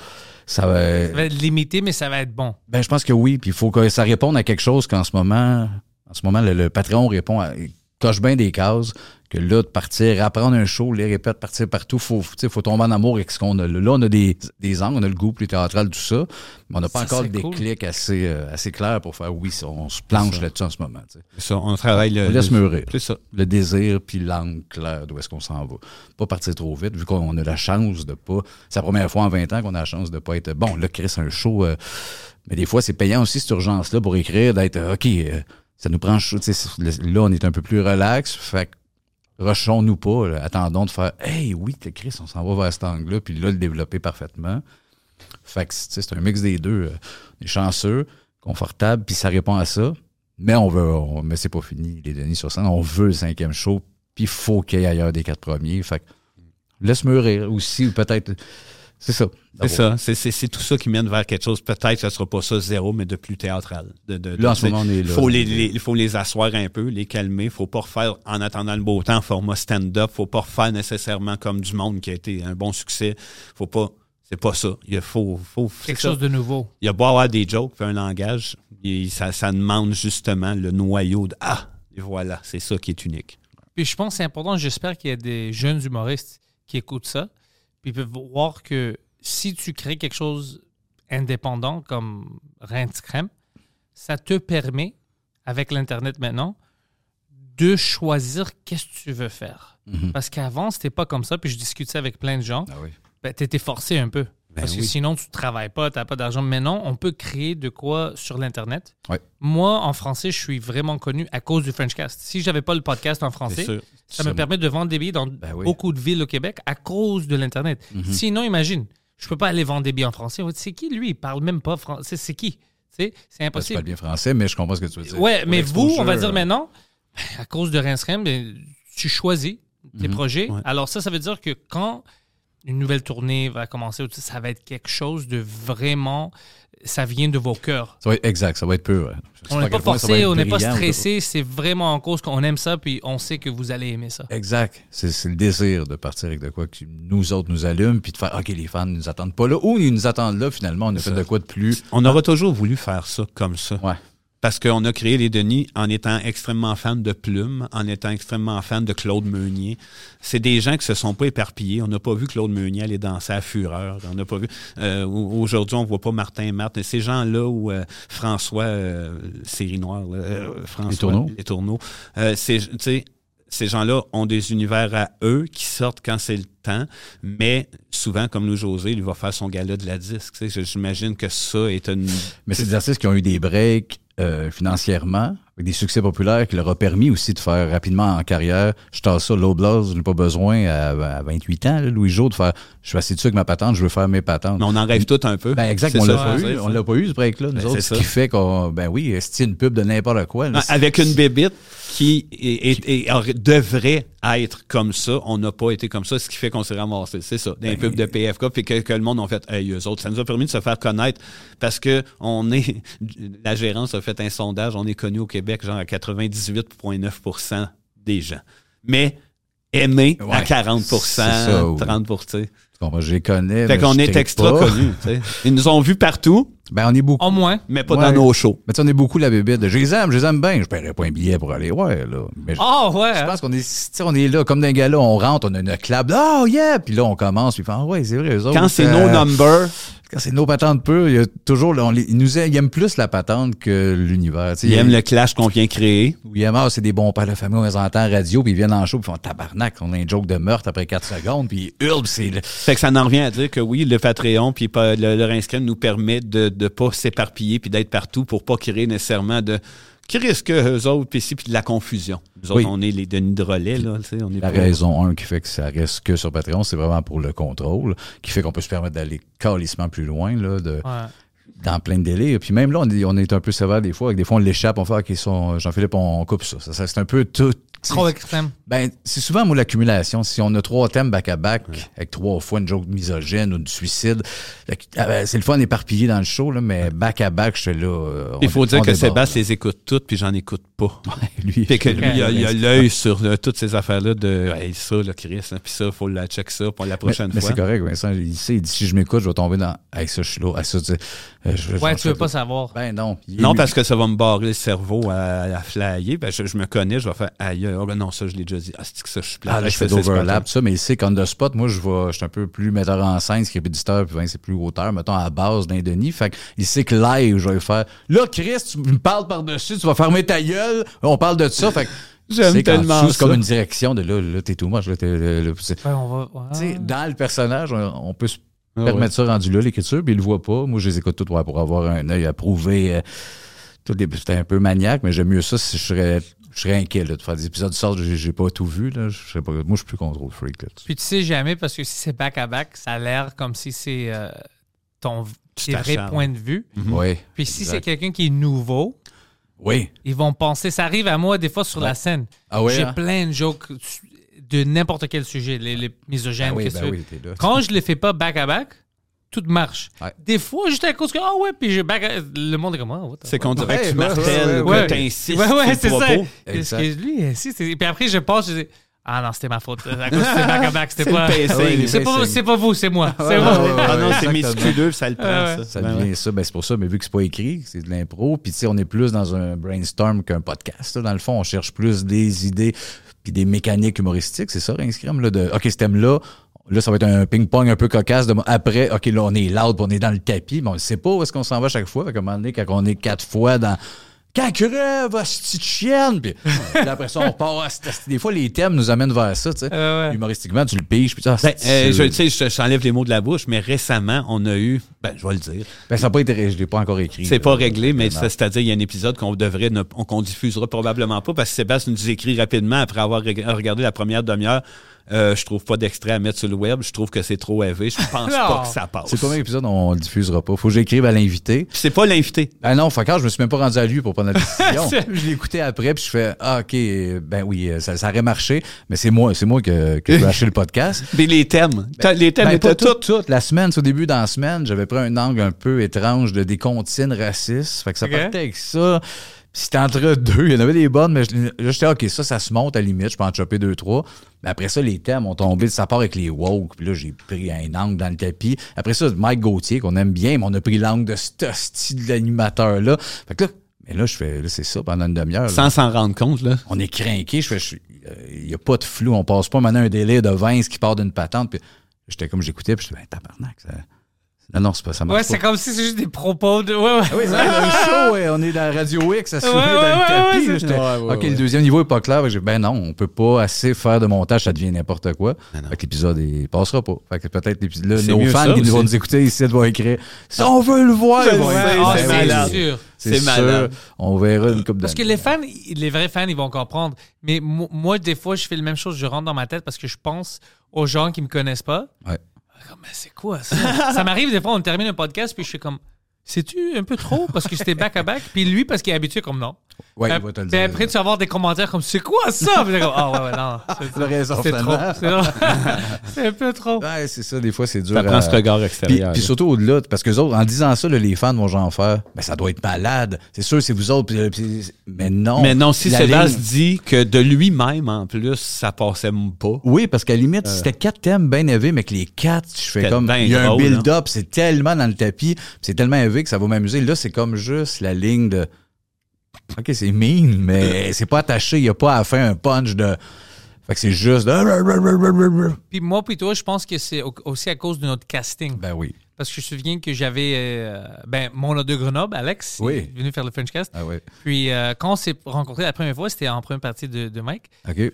ça va, Ça va être limité, mais ça va être bon. ben, je pense que oui. Puis il faut que ça réponde à quelque chose qu'en ce moment, en ce moment, le, le Patreon répond à, il coche bien des cases. Que là, de partir, apprendre un show, les répètes, partir partout, faut, tu sais, faut tomber en amour avec ce qu'on a. là. On a des, des angles, on a le goût plus théâtral, tout ça. Mais on n'a pas Ça, encore des cool. clics assez, euh, assez clairs pour faire oui, on se planche là-dessus en ce moment. ça, on travaille le. On laisse le- mûrir. C'est ça. Le désir puis l'angle clair d'où est-ce qu'on s'en va. Pas partir trop vite, vu qu'on a la chance de pas. C'est la première fois en 20 ans qu'on a la chance de pas être. Bon, là, Chris, un show. euh, mais des fois, c'est payant aussi cette urgence-là pour écrire, d'être euh, OK, euh, ça nous prend. tu sais, c'est- Là, on est un peu plus relax. Fait que rushons-nous pas. attendons de faire Hey, oui, Chris, on s'en va vers cet angle-là, puis là, le développer parfaitement. Fait que c'est un mix des deux. euh, On est chanceux, confortable, puis ça répond à ça. Mais on veut, on- mais c'est pas fini, les Denis sur scène. On veut le cinquième show, puis il faut qu'il y ait ailleurs des quatre premiers. Fait que laisse mûrir aussi, ou peut-être. C'est ça. C'est ça. C'est- C'est c'est tout ça qui mène vers quelque chose. Peut-être que ce sera pas ça zéro, mais de plus théâtral. De, de, de- Là, en ce moment, on est là. faut les, les- il faut les asseoir un peu, les calmer. faut pas refaire en attendant le beau temps en format stand-up. faut pas refaire nécessairement comme du monde qui a été un bon succès. faut pas. C'est pas ça. Il faut. faut Quelque ça. chose de nouveau. Il y a beau avoir des jokes, un langage. et ça, ça demande justement le noyau de Ah, et voilà, c'est ça qui est unique. Puis je pense que c'est important. J'espère qu'il y a des jeunes humoristes qui écoutent ça. Puis ils peuvent voir que si tu crées quelque chose indépendant comme Rince Crème, ça te permet, avec l'Internet maintenant, de choisir qu'est-ce que tu veux faire. Mhm. Parce qu'avant, c'était pas comme ça. Puis je discutais avec plein de gens. Ah oui. Ben, tu étais forcé un peu. Ben Parce que oui. sinon, tu travailles pas, tu n'as pas d'argent. Maintenant, on peut créer de quoi sur l'Internet. Ouais. Moi, en français, je suis vraiment connu à cause du Frenchcast. Si j'avais pas le podcast en français, sûr. ça me permet de vendre des billets dans Ben oui. beaucoup de villes au Québec à cause de l'Internet. Sinon, imagine, je peux pas aller vendre des billets en français. C'est qui lui? Il parle même pas français. C'est qui? C'est Parce que je impossible. parle bien français, mais je comprends ce que tu veux dire. Ouais, Pour mais vous, on va dire maintenant, à cause de Rince ben, tu choisis tes projets. Ouais. Alors ça, ça veut dire que quand une nouvelle tournée va commencer, ça va être quelque chose de vraiment, ça vient de vos cœurs. Ça va être exact, ça va être peu. sais On n'est pas forcé, on n'est pas stressé, c'est vraiment en cause qu'on aime ça, puis on sait que vous allez aimer ça. Exact. C'est le désir de partir avec de quoi qui nous autres nous allume, puis de faire OK, les fans ne nous attendent pas là, ou ils nous attendent là, finalement, on a fait de quoi de plus. On aura toujours voulu faire ça comme ça. Ouais. Parce qu'on a créé les Denis en étant extrêmement fan de Plume, en étant extrêmement fan de Claude Meunier. C'est des gens qui se sont pas éparpillés. On n'a pas vu Claude Meunier aller danser à Fureur. On n'a pas vu. euh, au- Aujourd'hui, on voit pas Martin Martin. Ces gens-là où euh, François, euh, série noire, là, euh, François, Les Tourneaux. les tourneaux. Euh, c'est- ces gens-là ont des univers à eux qui sortent quand c'est le temps, mais souvent, comme nous José, il va faire son gala de la disque. Tu sais, J'imagine que ça est une Mais c'est des artistes qui ont eu des breaks euh, financièrement, avec des succès populaires qui leur a permis aussi de faire rapidement en carrière. Je tasse ça, Low je n'ai pas besoin à, à 28 ans, là, Louis Jo, de faire je suis assis dessus avec ma patente, je veux faire mes patentes. Mais on en rêve tout un peu. Ben exact, on l'a pas eu. On l'a pas eu ce break-là, nous Ben, autres. c'est Ce ça. qui fait qu'on, ben oui, c'est une pub de n'importe quoi. là. Avec une bébite qui est- est- est- aurait- devrait être comme ça, on n'a pas été comme ça, ce qui fait qu'on s'est ramassé. C'est ça, Ben, d'un pub de PFK, puis que, que le monde a fait, hey, eux autres, ça nous a permis de se faire connaître parce que on est, [laughs] la gérance a fait un sondage, on est connu au Québec, genre à 98,9% des gens. Mais aimé à Ouais, 40 c'est ça, oui. 30 tu sais. Tu comprends, je les connais. Fait qu'on est extra pas. connus, tu sais. Ils nous ont vus partout, Ben, on est beaucoup. Au moins. mais pas Ouais. dans nos shows. Mais tu sais, on est beaucoup la bébête de je les aime, je les aime bien. Je paierais pas un billet pour aller ouais, là. Mais je- Oh, ouais. Je pense qu'on est, on est là, comme d'un gars-là, on rentre, on a une clap, oh yeah! Puis là, on commence, puis ah ouais, c'est vrai, eux autres. Quand c'est euh, no number, Quand c'est nos patentes pures, il y a toujours, on ils nous aiment, ils aiment plus la patente que l'univers. ils aiment le clash qu'on vient créer. Oui, ah, c'est des bons pères de famille, on les entend en radio, puis ils viennent en show, puis ils font tabarnak, on a un joke de meurtre après 4 secondes, puis ils hurlent, c'est le- Fait que ça en revient à dire que oui, le Patreon puis le, le Rinscreen nous permet de ne pas s'éparpiller puis d'être partout pour pas créer nécessairement de qui risque eux autres puis ici puis de la confusion? Nous Oui. autres, on est les Denis de relais là, tu sais, on est La pas- raison, un, qui fait que ça reste que sur Patreon, c'est vraiment pour le contrôle, qui fait qu'on peut se permettre d'aller calissement plus loin, là, de, Ouais. dans plein de délais. Puis même là, on est, on est un peu sévère des fois. Avec des fois, on l'échappe, on fait, OK, son- Jean-Philippe, on coupe ça. Ça, ça, c'est un peu tout. Trop extrême. Ben, c'est souvent, moi, l'accumulation. Si on a trois thèmes back-à-back, avec trois fois une joke misogyne ou de suicide, ah ben, c'est le fun éparpillé dans le show, là, mais back-à-back, je suis là. euh, Il on- faut dire on que déborde, Sébastien les écoute toutes puis j'en écoute pas. [laughs] là. Lui, Fait que lui, il a- il a Mais- l'œil sur euh, toutes ces affaires-là de hey, ça, là, Chris, hein, puis ça, faut la check ça pour la Mais, prochaine mais fois. c'est correct, Vincent. Il sait, il dit si je m'écoute, je vais tomber dans. Hey, ça, je suis là. Hey, ça, tu sais, je- Ouais, tu veux pas savoir. Ben non. Il Non, parce que ça va me barrer le cerveau à, à flyer. Ben, je, je me connais, je vais faire aïe, ah, ben non, ça, je l'ai déjà dit. Ah, c'est que ça, je suis plat. Ah, là, je fais d'overlap, tout ça, mais il sait qu'on the spot, moi, je vais, je suis un peu plus metteur en scène, scripteur, puis Vince, c'est plus auteur, mettons, à la base d'un Denis. Fait qu'il sait que live, je vais faire, là, Chris, tu me parles par-dessus, tu vas fermer ta gueule, on parle de ça, fait que, [laughs] J'aime c'est tellement C'est comme une direction de là, là, t'es tout moche, là, t'es, là, là, c'est- Ouais, on va. ouais. tu sais, dans le personnage, on, on peut se Ah permettre ça rendu là, l'écriture, puis il le voit pas. Moi, je les écoute toutes ouais, pour avoir un œil à prouver. euh, tout C'était un peu maniaque, mais j'aime mieux ça si je serais, je serais inquiet là, de faire des épisodes sortent, j'ai, j'ai pas tout vu. Là, je serais pas, moi, je suis plus contrôle freak. Là, Puis tu sais jamais parce que si c'est back-à-back, ça a l'air comme si c'est euh, ton tes vrais points de vue. Oui. Puis si c'est quelqu'un qui est nouveau, Oui. ils vont penser. Ça arrive à moi des fois sur la scène. Ah oui, J'ai hein? plein de jokes de n'importe quel sujet, les, les misogynes. Ben oui, qu'est-ce ben que tu oui. Quand je les fais pas back-à-back, tout marche. Ouais. Des fois, juste à cause que, ah ouais, puis je back le monde est comme, ah, the C'est qu'on dirait que tu martèles, ouais, que ouais. t'insistes Ouais, ouais, c'est le ça. Exact. Excuse lui, si, c'est- Puis après, je pense, je dis, ah non, c'était ma faute. À cause que c'était back-à-back, c'était C'est pas. Ah C'est pas, c'est pas vous, c'est moi. C'est moi. Ah non, c'est exactement. musculeux, ça le prend, ça. Ça devient ça. Ben, c'est pour ça, mais vu que c'est pas écrit, c'est de l'impro, puis tu sais, on est plus dans un brainstorm qu'un podcast. Dans le fond, on cherche plus des idées des mécaniques humoristiques. C'est ça, Rinskrim, là, de OK, ce thème-là, là, ça va être un ping-pong un peu cocasse. De, après, OK, là, on est loud, on est dans le tapis, mais on ne sait pas où est-ce qu'on s'en va chaque fois. Fait qu'à un moment donné, quand on est quatre fois dans. Quand crève, de chienne! Puis, [laughs] puis après ça, on hostie. Des fois, les thèmes nous amènent vers ça, tu sais. Euh, ouais. Humoristiquement, tu le piges, puis ça. Ben, euh, je, tu sais, je je t'enlève les mots de la bouche, mais récemment, on a eu, ben, je vais le dire, Ben, ça n'a pas été. Je l'ai pas encore écrit. c'est pas réglé, mais c'est-à-dire, il y a un épisode qu'on devrait, ne- qu'on diffusera probablement pas parce que Sébastien nous écrit rapidement après avoir reg- regardé la première demi-heure. Euh, je trouve pas d'extrait à mettre sur le web. Je trouve que c'est trop élevé. Je pense pas que ça passe. C'est premier épisode, on le diffusera pas. Faut que j'écrive à l'invité. C'est pas l'invité. Ah non, quand je me suis même pas rendu à lui pour prendre la décision. [laughs] je l'ai écouté après, puis je fais Ah, OK, ben oui, euh, ça, ça aurait marché, mais c'est moi, c'est moi que, que je vais acheter le podcast. [laughs] Mais les thèmes. T'as- les thèmes Ben, étaient tout, tout. La semaine, c'est au début dans la semaine, j'avais pris un angle un peu étrange de des comptines racistes. Fait que ça Ok. partait avec ça. C'était entre [laughs] deux. Il y en avait des bonnes, mais j'étais OK, ça, ça se monte à la limite. Je peux en chopper deux, trois. Mais après ça, les thèmes ont tombé. Ça part avec les woke. Puis là, j'ai pris un angle dans le tapis. Après ça, Mike Gauthier, qu'on aime bien, mais on a pris l'angle de ce style d'animateur-là. Fait que là, mais là, je fais, là, c'est ça pendant une demi-heure. Sans s'en rendre compte, là. On est craqué. Je fais, euh, il n'y a pas de flou. On passe pas maintenant un délai de 20 qui part d'une patente. Puis j'étais comme j'écoutais, puis je disais, ben, tabarnak, ça. Non, non, c'est pas ça. marche Ouais, c'est comme si c'est juste des propos de. Ouais, ouais. Ah oui, c'est un show, ouais, on est dans Radio X, à se Ouais, ouais, dans ouais, le tapis. là, OK, ouais. le deuxième niveau est pas clair. J'ai ben non, on peut pas assez faire de montage, ça devient n'importe quoi. Fait que l'épisode, il passera pas. Fait que peut-être nos fans ça qui nous vont nous écécouter ici vont écrire si on veut le voir, ils vont écrire. Ah, c'est Ben c'est malade. sûr. C'est C'est malade. sûr. On verra une coupe Parce que les fans, les vrais fans, ils vont comprendre. Mais mo- moi, des fois, je fais la même chose. Je rentre dans ma tête parce que je pense aux gens qui me connaissent pas. Ouais. Comme, mais c'est quoi ça? ça m'arrive des fois, on termine un podcast, puis je fais comme, c'est-tu un peu trop? Parce que c'était back-à-back. Puis lui, parce qu'il est habitué, comme non. Ouais, il va te le puis dire. après, tu vas avoir des commentaires comme, c'est quoi ça? Puis t'es comme, ah ouais, ouais, non. [laughs] c'est- raison, C'est trop. [laughs] C'est un peu trop. Ouais, c'est ça, des fois, c'est dur. Ça prend ce regard Puis, extérieur. puis là. surtout au-delà, parce que les autres, en disant ça, là, les fans vont genre faire, ben ça doit être malade. C'est sûr, c'est vous autres. puis- puis- mais non. Mais non, si Sébastien ligne- dit que de lui-même, en plus, ça passait pas. Oui, parce qu'à la limite, si c'était quatre thèmes bien élevés, mais que les quatre, je fais comme. ben Il y a un build-up, c'est tellement dans le tapis, c'est tellement élevé que ça va m'amuser. Là, c'est comme juste la ligne de. OK, c'est mean, mais [laughs] c'est pas attaché. Il n'y a pas à faire un punch de. Fait que c'est juste de. Puis moi, puis toi, je pense que c'est au- aussi à cause de notre casting. Ben oui. Parce que je me souviens que j'avais. euh, ben, mon de Grenoble, Alex, Oui. il est venu faire le Frenchcast. Ah oui. Puis euh, quand on s'est rencontrés la première fois, c'était en première partie de, de Mike. Puis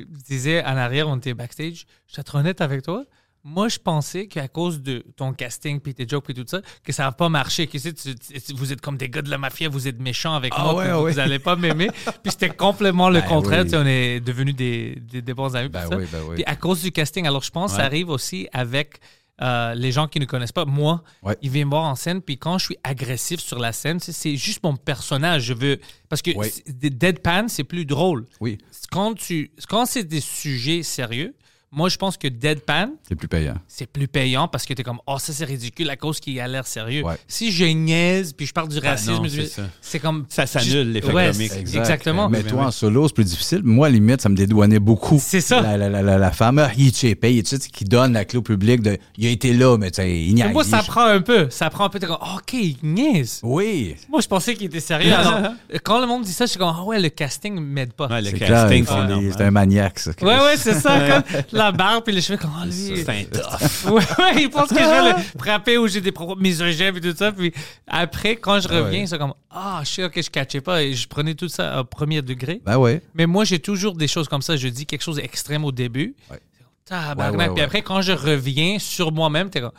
il disait en arrière, on était backstage. Je être honnête avec toi. Moi, je pensais qu'à cause de ton casting, puis tes jokes, puis tout ça, que ça va pas marcher. Que tu sais, tu- tu- vous êtes comme des gars de la mafia, vous êtes méchants avec Ah moi, ouais, ouais. vous allez pas m'aimer. [laughs] puis c'était complètement le Ben contraire. oui. Tu sais, On est devenus des, des, des bons amis. puis Ben oui, ben oui. Puis à cause du casting, alors je pense que ça arrive aussi avec euh, les gens qui ne connaissent pas. Moi, Ouais. ils viennent me voir en scène, puis quand je suis agressif sur la scène, c'est- juste mon personnage. Je veux. Parce que Ouais. deadpan, c'est plus drôle. Oui, Quand, tu, quand c'est des sujets sérieux, moi, je pense que deadpan, c'est plus payant. c'est plus payant parce que t'es comme, oh, ça c'est ridicule à cause qu'il a l'air sérieux. Ouais. Si je niaise puis je parle du racisme, non, je- c'est comme. Ça s'annule, l'effet Ouais, comique. Exactement. Mais toi, en solo, c'est plus difficile. Moi, à la limite, ça me dédouanait beaucoup. C'est ça. La, la, la, la, la femme, ah, il tu sais, qui donne la clé au public de, il a été là, mais tu sais, il n'y a Moi, ça prend un peu. Ça prend un peu. T'es comme, oh, ok, il niaise. Oui. Moi, je pensais qu'il était sérieux. Alors, quand le monde dit ça, je suis comme, ah ouais, le casting m'aide pas. Ouais, le casting, c'est un maniaque, ça. Ouais, ouais, c'est ça. [laughs] La barbe puis les cheveux, comme, oh, lui. C'est un tough. [laughs] Ouais, ouais, il pense que je vais le frapper ou j'ai des propos misogynes et tout ça. Puis après, quand je reviens, ouais. c'est comme, ah, je sais, ok, je catchais pas et je prenais tout ça au premier degré. Ben ouais. Mais moi, j'ai toujours des choses comme ça. Je dis quelque chose d'extrême au début. Ouais. Tabarnak. Puis après, quand je reviens sur moi-même, t'es comme,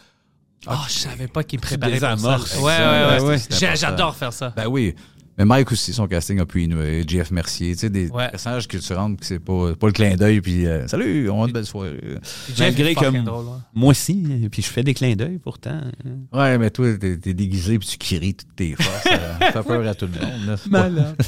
oh, je savais pas qu'il me préparait pour ça. désamorces. Ouais, ouais, ouais. Ouais. J'adore faire ça. Ben oui. Mais Mike aussi, son casting a pu innover. JF Mercier, tu sais, des Ouais. personnages que tu rentres, c'est pas, pas le clin d'œil, puis euh, salut, on a une belle soirée. Jeff Malgré que drôle, ouais. moi aussi, puis je fais des clins d'œil pourtant. Ouais, mais toi, t'es t'es déguisé, puis tu cries toutes tes forces. [laughs] Ça fait peur à tout le monde. Malade. [laughs]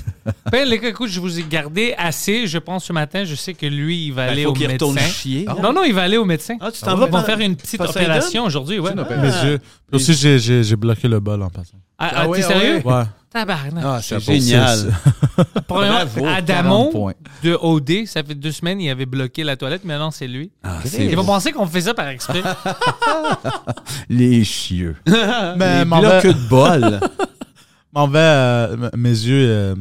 Ben, les gars, écoute, je vous ai gardé assez, je pense, ce matin. Je sais que lui, il va aller Il faut au qu'il retourne médecin. chier. là. Non, non, il va aller au médecin. Ah, tu t'en va vas faire une petite opération aujourd'hui, ouais. opération. Mes yeux. Puis aussi, j'ai- bloqué le bol en passant. Ah, Ah ah, t'es ah sérieux? Ouais. Tabarnak. Ah, c'est génial. [laughs] Premièrement, bravo, 40 Adamo de OD, ça fait deux semaines, il avait bloqué la toilette, mais non, c'est lui. Ah, Il va penser qu'on fait ça par exprès. [laughs] Les chieux. [laughs] Mais Les m'en blocs de bol. m'en vais, euh, mes yeux. euh,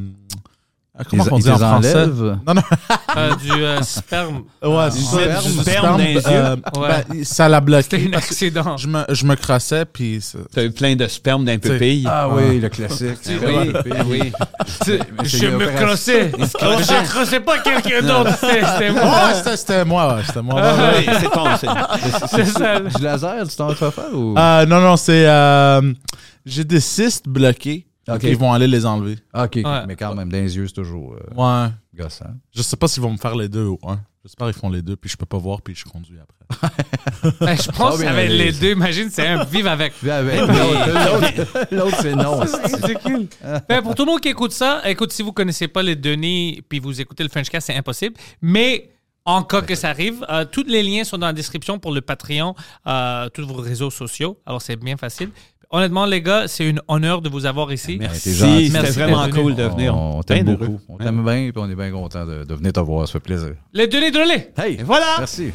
comment Ils- on ils dit en les français? enlèvent? Non, non. [laughs] Euh, du euh, sperme. Ouais, ça. sperme. Du Sperme dans les euh, Ouais. ben, ça l'a C'était bloqué. un parce que accident. Je me, je me crassais, puis. ça- T'as eu plein de sperme d'un pupille. Ah oui, le classique. oui, oui. c'est Je me crossais. Je crossais pas quelqu'un d'autre. C'était c'était Ouais, moi. c'était- c'était moi, ouais, c'était moi. ouais, Ah, ouais. Oui, c'est ton. c'est- [laughs] C'est ça. Du laser, tu t'en fais faire ou? Non, non, c'est. j'ai des cystes bloqués. Ils vont aller les enlever. OK, Ouais. mais quand même, dans les yeux, c'est toujours euh, Ouais. gossant. Je sais pas s'ils vont me faire les deux ou un. J'espère qu'ils font les deux, puis je peux pas voir, puis je conduis après. [laughs] Ben, je pense Ah, avec allez. les deux, imagine, c'est un vivre avec. [laughs] L'autre, l'autre, c'est non. ridicule. Ben, pour tout le monde qui écoute ça, écoute, si vous connaissez pas les Denis puis vous écoutez le Frenchcast, c'est impossible. Mais en cas que ça arrive, euh, tous les liens sont dans la description pour le Patreon, euh, tous vos réseaux sociaux. Alors c'est bien facile. Honnêtement, les gars, c'est un honneur de vous avoir ici. Merci, gentil. c'était Merci vraiment cool de venir. On, on t'aime Bien beaucoup. On t'aime bien, puis on est bien content de, de venir te voir. Ça fait plaisir. Les Denis Drolet! Hey! Et voilà! Merci.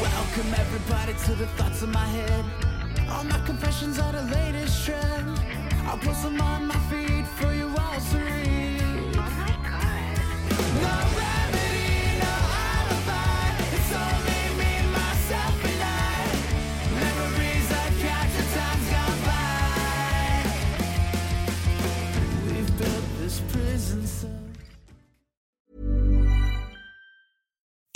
Welcome everybody to the thoughts in my head. All my confessions are the latest trend. I'll post them on